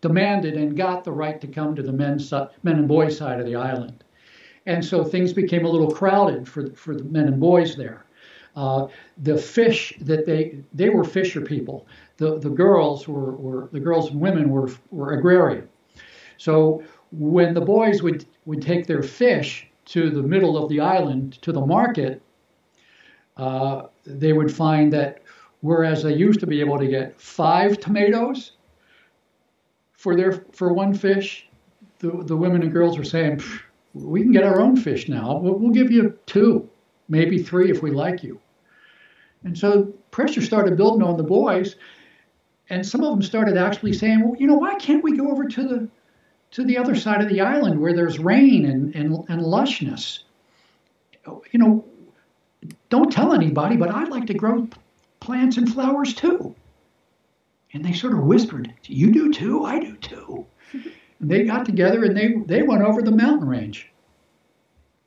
demanded and got the right to come to the men's, men and boys side of the island. And so things became a little crowded for, for the men and boys there. Uh, the fish that they they were fisher people the, the girls were, were the girls and women were, were agrarian. So when the boys would, would take their fish to the middle of the island to the market, uh, they would find that whereas they used to be able to get five tomatoes for their for one fish, the, the women and girls were saying, we can get our own fish now. We'll, we'll give you two, maybe three if we like you. And so pressure started building on the boys, and some of them started actually saying, well, you know, why can't we go over to the to the other side of the island where there's rain and, and, and lushness? You know, don't tell anybody, but I'd like to grow plants and flowers too. And they sort of whispered, You do too? I do too. And they got together and they, they went over the mountain range.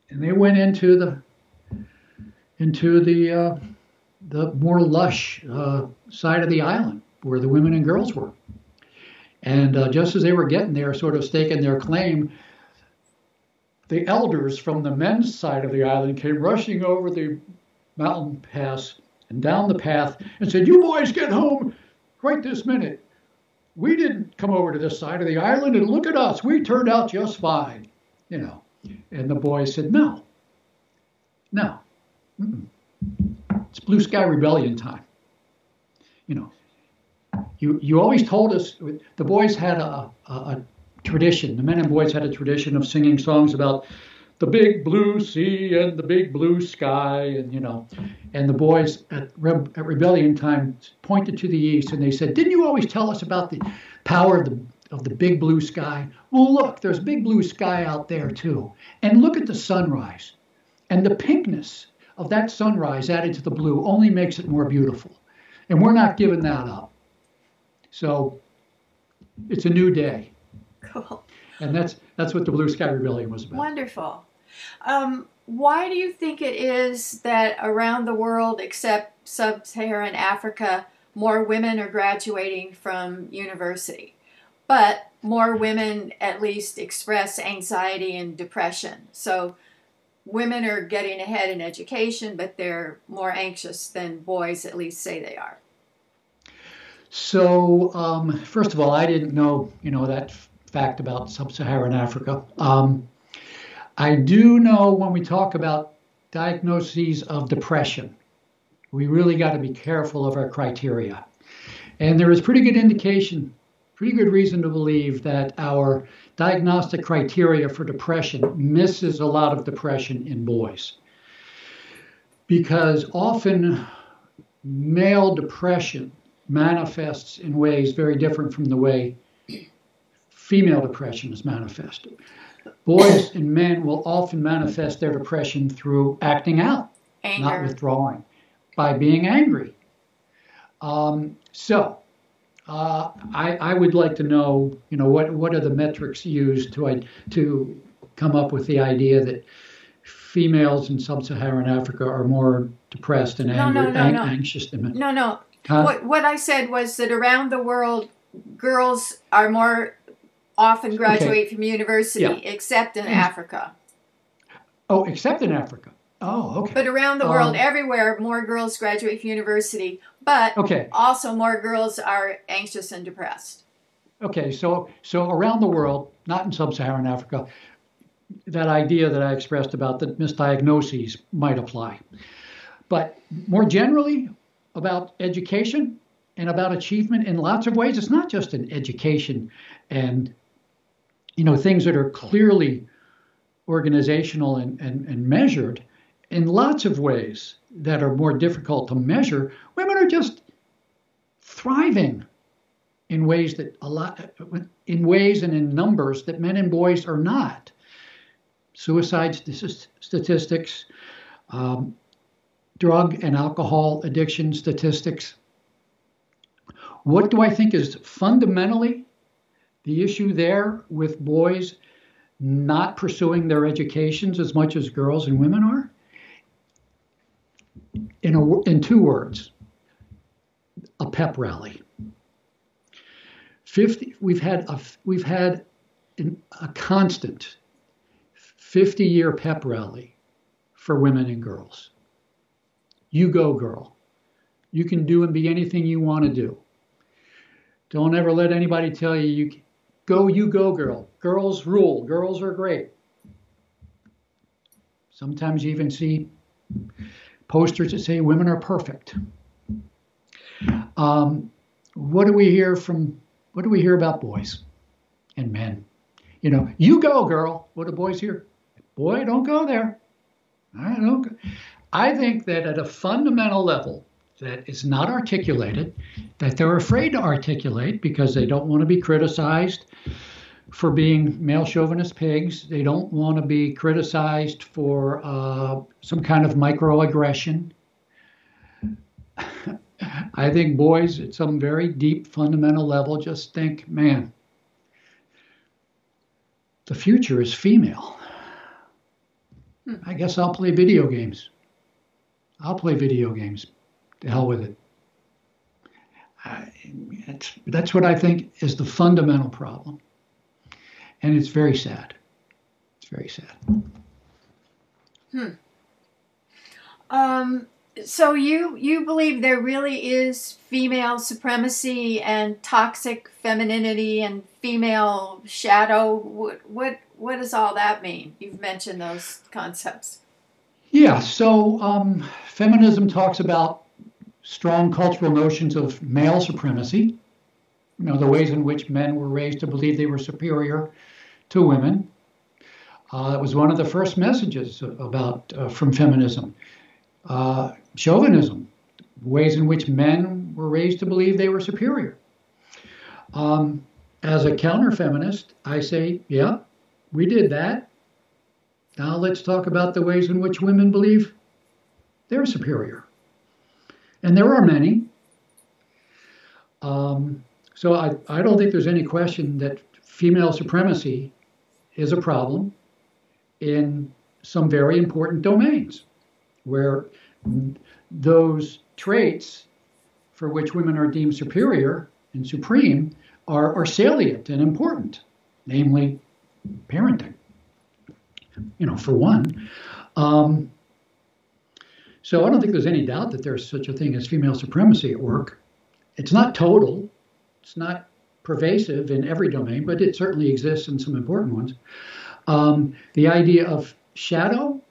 And they went into the into the uh, the more lush uh, side of the island where the women and girls were. And uh, just as they were getting there, sort of staking their claim, the elders from the men's side of the island came rushing over the mountain pass and down the path and said, You boys get home right this minute. We didn't come over to this side of the island and look at us. We turned out just fine, you know. And the boys said, No, no. Mm-mm. It's blue sky rebellion time. You know, you you always told us the boys had a, a, a tradition. The men and boys had a tradition of singing songs about the big blue sea and the big blue sky, and you know, and the boys at, Re- at rebellion time pointed to the east and they said, "Didn't you always tell us about the power of the of the big blue sky? Well, look, there's big blue sky out there too, and look at the sunrise, and the pinkness of that sunrise added to the blue only makes it more beautiful, and we're not giving that up." So it's a new day. Cool. And that's that's what the Blue Sky Rebellion was about. Wonderful. Um, why do you think it is that around the world, except sub-Saharan Africa, more women are graduating from university, but more women at least express anxiety and depression. So women are getting ahead in education, but they're more anxious than boys at least say they are. So, um, first of all, I didn't know, you know, that f- fact about sub-Saharan Africa. Um, I do know when we talk about diagnoses of depression, we really got to be careful of our criteria. And there is pretty good indication, pretty good reason to believe that our diagnostic criteria for depression misses a lot of depression in boys. Because often male depression manifests in ways very different from the way female depression is manifested. Boys and men will often manifest their depression through acting out, Anger. not withdrawing, by being angry. Um, so, uh, I, I would like to know, you know, what what are the metrics used to to come up with the idea that females in sub-Saharan Africa are more depressed and No, angry, no, no, an- no. anxious than men? No, no. Huh? What what I said was that around the world, girls are more often graduate from university, Yeah. except in Africa. Oh, except in Africa. Oh, okay. But around the world, Um, everywhere, more girls graduate from university. But Okay. also, more girls are anxious and depressed. Okay, so so around the world, not in sub-Saharan Africa, that idea that I expressed about the misdiagnoses might apply. But more generally, about education and about achievement in lots of ways, it's not just in education and you know things that are clearly organizational and, and, and measured. In lots of ways that are more difficult to measure, women are just thriving in ways that a lot in ways and in numbers that men and boys are not suicide statistics um, drug and alcohol addiction statistics. What do i think is fundamentally the issue there with boys not pursuing their educations as much as girls and women are? In a, in two words a pep rally. 50 we've had a we've had an, a constant 50 year pep rally for women and girls you go girl you can do and be anything you want to do don't ever let anybody tell you you go you go girl girls rule girls are great sometimes you even see posters that say women are perfect um, what do we hear from what do we hear about boys and men? You know, you go, girl. What do boys hear? Boy, don't go there. I don't. Go. I think that at a fundamental level that is not articulated, that they're afraid to articulate because they don't want to be criticized for being male chauvinist pigs. They don't want to be criticized for uh, some kind of microaggression. I think boys at some very deep fundamental level just think, man, the future is female. Hmm. I guess I'll play video games. I'll play video games. To hell with it. I, it's, that's what I think is the fundamental problem. And it's very sad. It's very sad. Um, so you you believe there really is female supremacy and toxic femininity and female shadow? What what what does all that mean? You've mentioned those concepts. Yeah, so um, feminism talks about strong cultural notions of male supremacy, you know, the ways in which men were raised to believe they were superior to women. Uh, that was one of the first messages about uh, from feminism. Uh, chauvinism, ways in which men were raised to believe they were superior. Um, as a counter feminist, I say, yeah, we did that. Now let's talk about the ways in which women believe they're superior. And there are many. Um, so I, I don't think there's any question that female supremacy is a problem in some very important domains where those traits for which women are deemed superior and supreme are, are salient and important, namely parenting you know, for one. Um, so I don't think there's any doubt that there's such a thing as female supremacy at work. it's not total, it's not pervasive in every domain, but it certainly exists in some important ones. Um, the idea of shadow,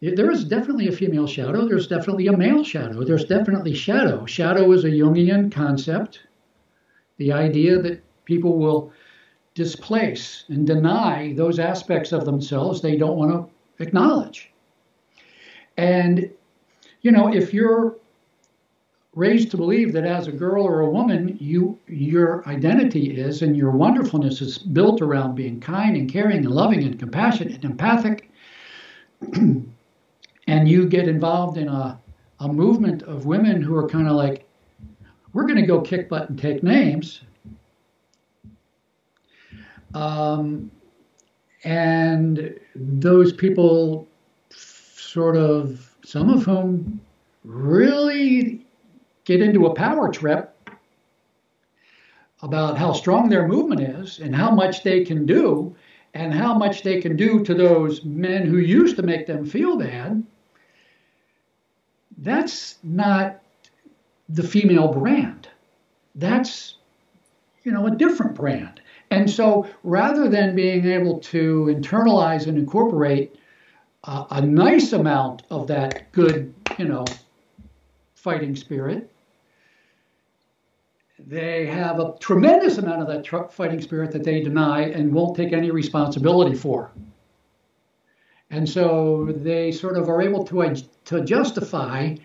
there is definitely a female shadow. There's definitely a male shadow. There's definitely shadow. Shadow is a Jungian concept. The idea that people will displace and deny those aspects of themselves they don't want to acknowledge. And, you know, if you're raised to believe that as a girl or a woman, you your identity is and your wonderfulness is built around being kind and caring and loving and compassionate and empathic, and you get involved in a, a movement of women who are kind of like, we're going to go kick butt and take names. Um, and those people, sort of, some of whom really get into a power trip about how strong their movement is and how much they can do and how much they can do to those men who used to make them feel bad, that's not the female brand. That's, you know, a different brand. And so rather than being able to internalize and incorporate uh, a nice amount of that good, you know, fighting spirit, they have a tremendous amount of that tr- fighting spirit that they deny and won't take any responsibility for. And so they sort of are able to, to justify,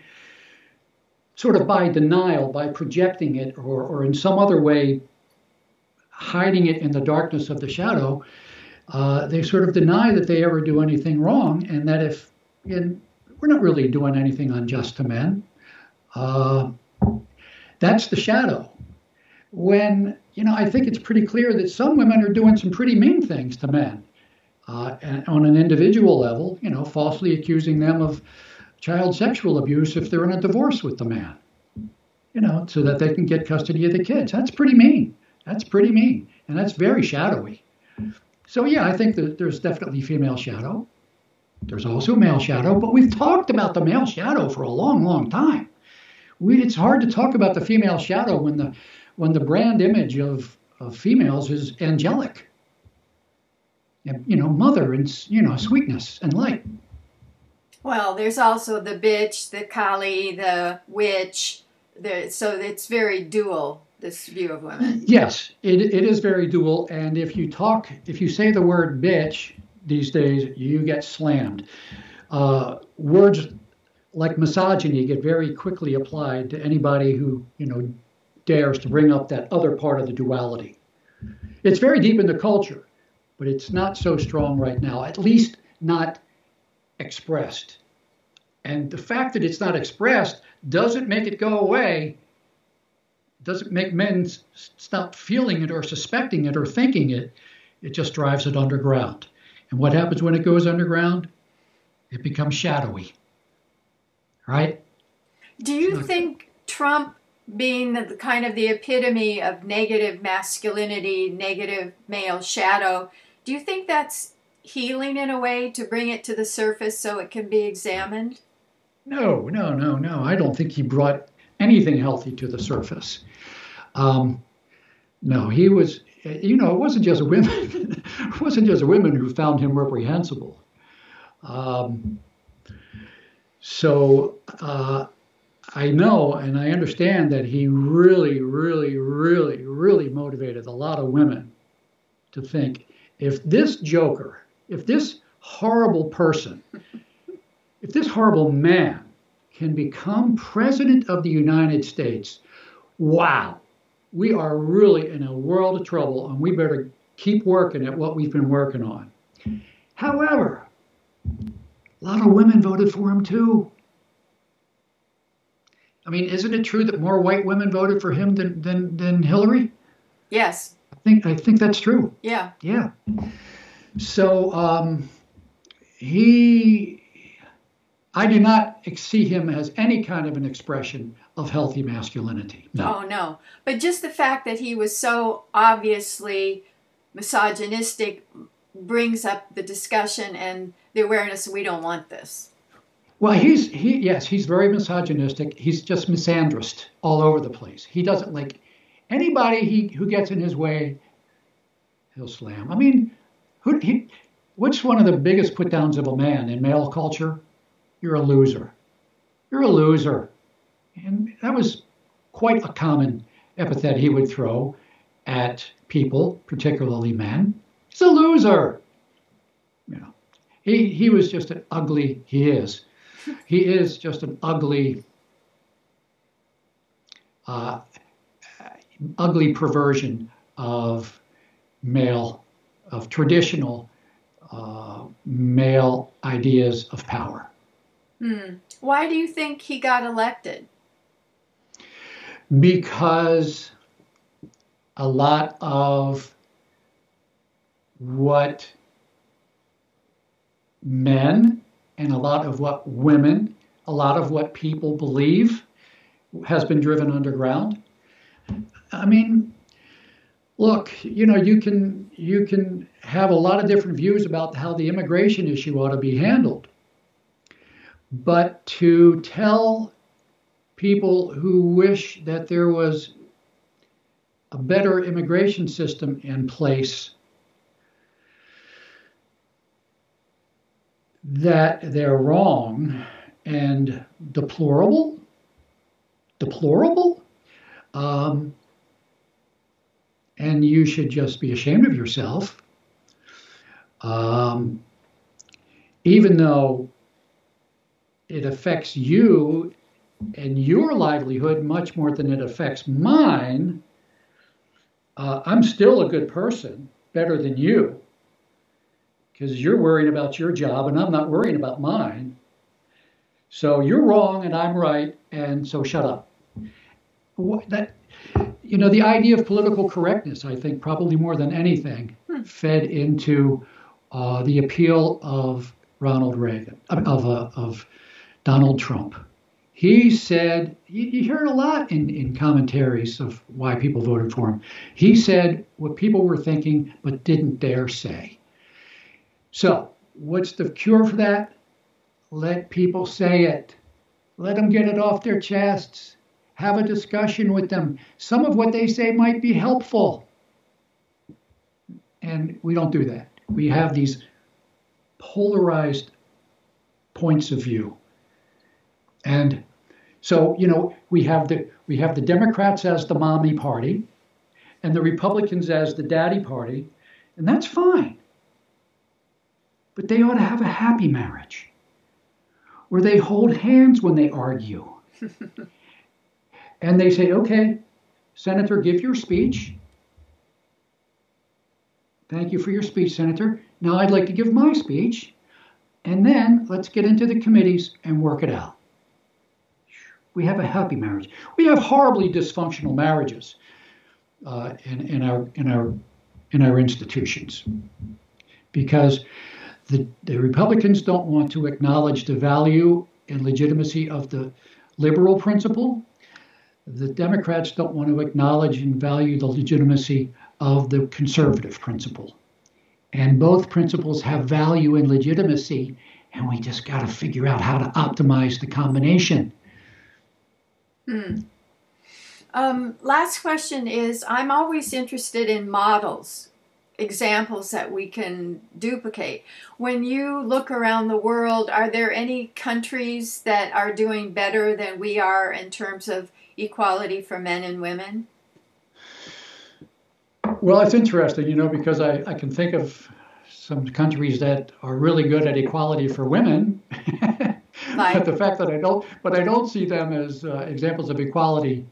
sort of by denial, by projecting it, or, or in some other way hiding it in the darkness of the shadow, uh, they sort of deny that they ever do anything wrong, and that if and we're not really doing anything unjust to men, uh, that's the shadow when, you know, I think it's pretty clear that some women are doing some pretty mean things to men uh, on an individual level, you know, falsely accusing them of child sexual abuse if they're in a divorce with the man, you know, so that they can get custody of the kids. That's pretty mean. That's pretty mean. And that's very shadowy. So, yeah, I think that there's definitely female shadow. There's also male shadow, but we've talked about the male shadow for a long, long time. We, it's hard to talk about the female shadow when the when the brand image of, of females is angelic. You know, mother and, you know, sweetness and light. Well, there's also the bitch, the Kali, the witch. The, so it's very dual, this view of women. Yes, it, it is very dual. And if you talk, if you say the word bitch these days, you get slammed. Uh, words like misogyny get very quickly applied to anybody who, you know, dares to bring up that other part of the duality. It's very deep in the culture, but it's not so strong right now, at least not expressed. And the fact that it's not expressed doesn't make it go away, doesn't make men stop feeling it or suspecting it or thinking it. It just drives it underground. And what happens when it goes underground? It becomes shadowy. Right? Do you think Trump being the kind of the epitome of negative masculinity, negative male shadow, do you think that's healing in a way to bring it to the surface so it can be examined? No, no, no, no. I don't think he brought anything healthy to the surface. Um, no, he was. You know, it wasn't just women. it wasn't just women who found him reprehensible. Um, so uh, I know and I understand that he really, really, really, really motivated a lot of women to think if this joker, if this horrible person, if this horrible man can become president of the United States, wow, we are really in a world of trouble and we better keep working at what we've been working on. However, a lot of women voted for him too. I mean, isn't it true that more white women voted for him than than, than Hillary? Yes. I think I think that's true. Yeah. Yeah. So um, he, I do not see him as any kind of an expression of healthy masculinity. No. Oh no! But just the fact that he was so obviously misogynistic brings up the discussion and the awareness we don't want this. Well, he's he yes, he's very misogynistic. He's just misandrist all over the place. He doesn't like anybody he who gets in his way. He'll slam. I mean, who he? Which one of the biggest put downs of a man in male culture? You're a loser. You're a loser, and that was quite a common epithet he would throw at people, particularly men. He's a loser. You know, he he was just an ugly. He is. He is just an ugly, uh, ugly perversion of male, of traditional uh, male ideas of power. Hmm. Why do you think he got elected? Because a lot of what men and a lot of what women, a lot of what people believe has been driven underground. I mean, look, you know, you can you can have a lot of different views about how the immigration issue ought to be handled. But to tell people who wish that there was a better immigration system in place that they're wrong and deplorable, deplorable, um, and you should just be ashamed of yourself. Um, even though it affects you and your livelihood much more than it affects mine, uh, I'm still a good person, better than you, because you're worried about your job and I'm not worrying about mine. So you're wrong and I'm right, and so shut up. That, you know, the idea of political correctness, I think, probably more than anything, fed into uh, the appeal of Ronald Reagan, of, uh, of Donald Trump. He said, you, you hear it a lot in, in commentaries of why people voted for him. He said what people were thinking but didn't dare say. So, what's the cure for that? Let people say it. Let them get it off their chests. Have a discussion with them. Some of what they say might be helpful. And we don't do that. We have these polarized points of view. And so, you know, we have the we have the Democrats as the mommy party and the Republicans as the daddy party, and that's fine. But they ought to have a happy marriage where they hold hands when they argue. and they say, okay, Senator, give your speech. Thank you for your speech, Senator. Now I'd like to give my speech. And then let's get into the committees and work it out. We have a happy marriage. We have horribly dysfunctional marriages uh, in, in, our, in, our, in our institutions because the, the Republicans don't want to acknowledge the value and legitimacy of the liberal principle. The Democrats don't want to acknowledge and value the legitimacy of the conservative principle. And both principles have value and legitimacy, and we just got to figure out how to optimize the combination. Hmm. Um, last question is I'm always interested in models, examples that we can duplicate. When you look around the world, are there any countries that are doing better than we are in terms of equality for men and women? Well, it's interesting, you know, because I, I can think of some countries that are really good at equality for women. but the fact that I don't, but I don't see them as uh, examples of equality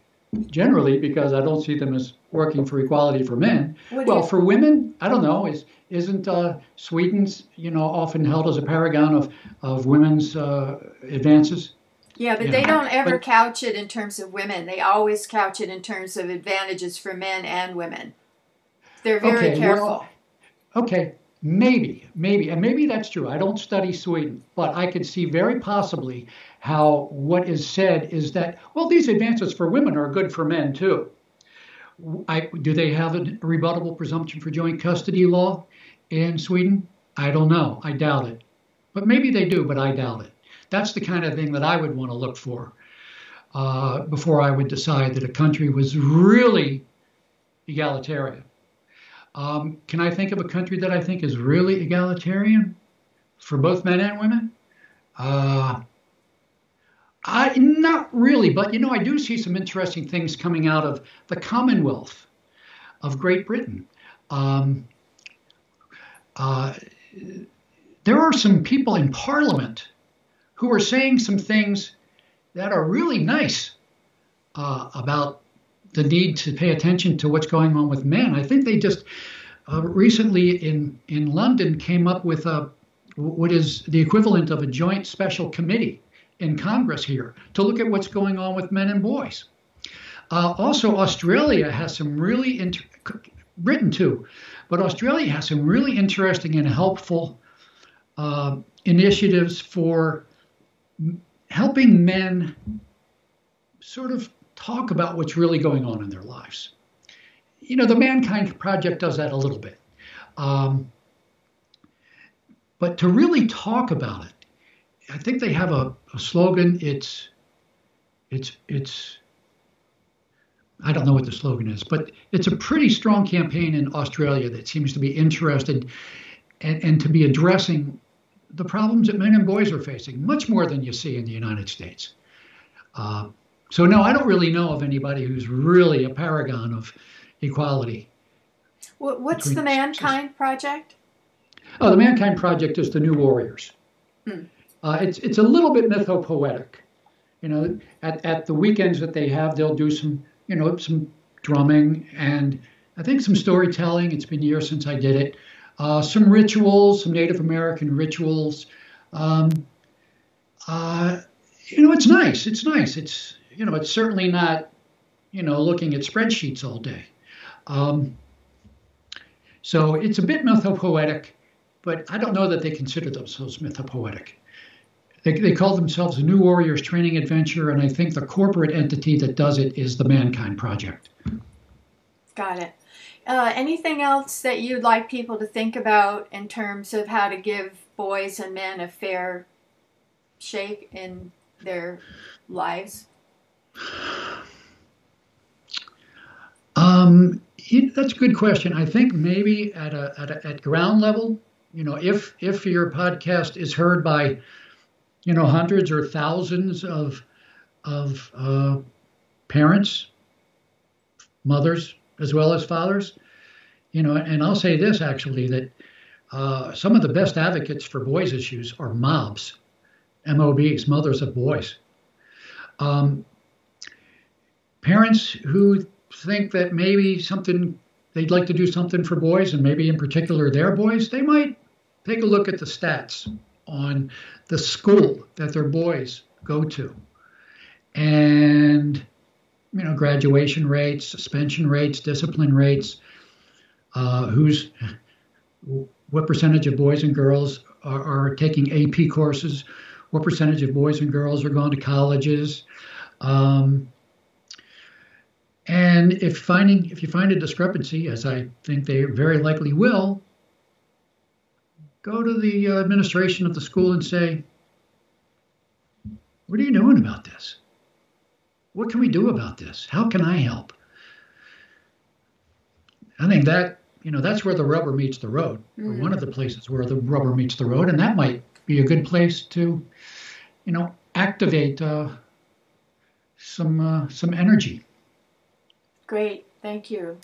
generally because I don't see them as working for equality for men. well, for women, I don't know. Is isn't uh, Sweden's you know often held as a paragon of of women's uh, advances? Yeah, but they don't ever but, couch it in terms of women. They always couch it in terms of advantages for men and women. They're very okay, careful. Well, okay, Maybe, maybe, and maybe that's true. I don't study Sweden, but I can see very possibly how what is said is that, well, these advances for women are good for men too. I, do they have a rebuttable presumption for joint custody law in Sweden? I don't know. I doubt it. But maybe they do, but I doubt it. That's the kind of thing that I would want to look for uh, before I would decide that a country was really egalitarian. Um, can I think of a country that I think is really egalitarian for both men and women? Uh, I not really, but you know, I do see some interesting things coming out of the Commonwealth of Great Britain. Um, uh, there are some people in Parliament who are saying some things that are really nice uh, about the need to pay attention to what's going on with men. I think they just uh, recently in in London came up with a what is the equivalent of a joint special committee in Congress here to look at what's going on with men and boys. Uh, also, Australia has some really inter- Britain too, but Australia has some really interesting and helpful uh, initiatives for helping men sort of talk about what's really going on in their lives. You know, the Mankind Project does that a little bit. Um, but to really talk about it, I think they have a, a slogan. It's, it's, it's, I don't know what the slogan is, but it's a pretty strong campaign in Australia that seems to be interested and, and to be addressing the problems that men and boys are facing, much more than you see in the United States. Uh, so, no, I don't really know of anybody who's really a paragon of equality. What's the Mankind Project? Oh, the Mankind Project is the New Warriors. Hmm. Uh, it's it's a little bit mythopoetic. You know, at, at the weekends that they have, they'll do some you know some drumming and I think some storytelling. It's been years since I did it. Uh, some rituals, some Native American rituals. Um, uh, you know, it's nice. It's nice. It's you know, it's certainly not you know looking at spreadsheets all day. Um, so it's a bit mythopoetic but I don't know that they consider themselves mythopoetic. They, they call themselves the New Warriors Training Adventure, and I think the corporate entity that does it is the Mankind Project. Got it. Uh, anything else that you'd like people to think about in terms of how to give boys and men a fair shake in their lives? Um, that's a good question. I think maybe at a, at, a, at ground level, you know, if if your podcast is heard by, you know, hundreds or thousands of of uh, parents, mothers as well as fathers, you know, and I'll say this actually that uh, some of the best advocates for boys' issues are MOBs, MOBs, mothers of boys. Um, parents who think that maybe something they'd like to do something for boys and maybe in particular their boys, they might take a look at the stats on the school that their boys go to. And, you know, graduation rates, suspension rates, discipline rates, uh, who's, what percentage of boys and girls are, are, taking AP courses, what percentage of boys and girls are going to colleges. Um, and if finding if you find a discrepancy, as I think they very likely will, go to the uh, administration of the school and say, What are you doing about this? What can we do about this? How can I help? I think that, you know, that's where the rubber meets the road, or one of the places where the rubber meets the road, and that might be a good place to, you know, activate uh, some uh, some energy. Great, thank you.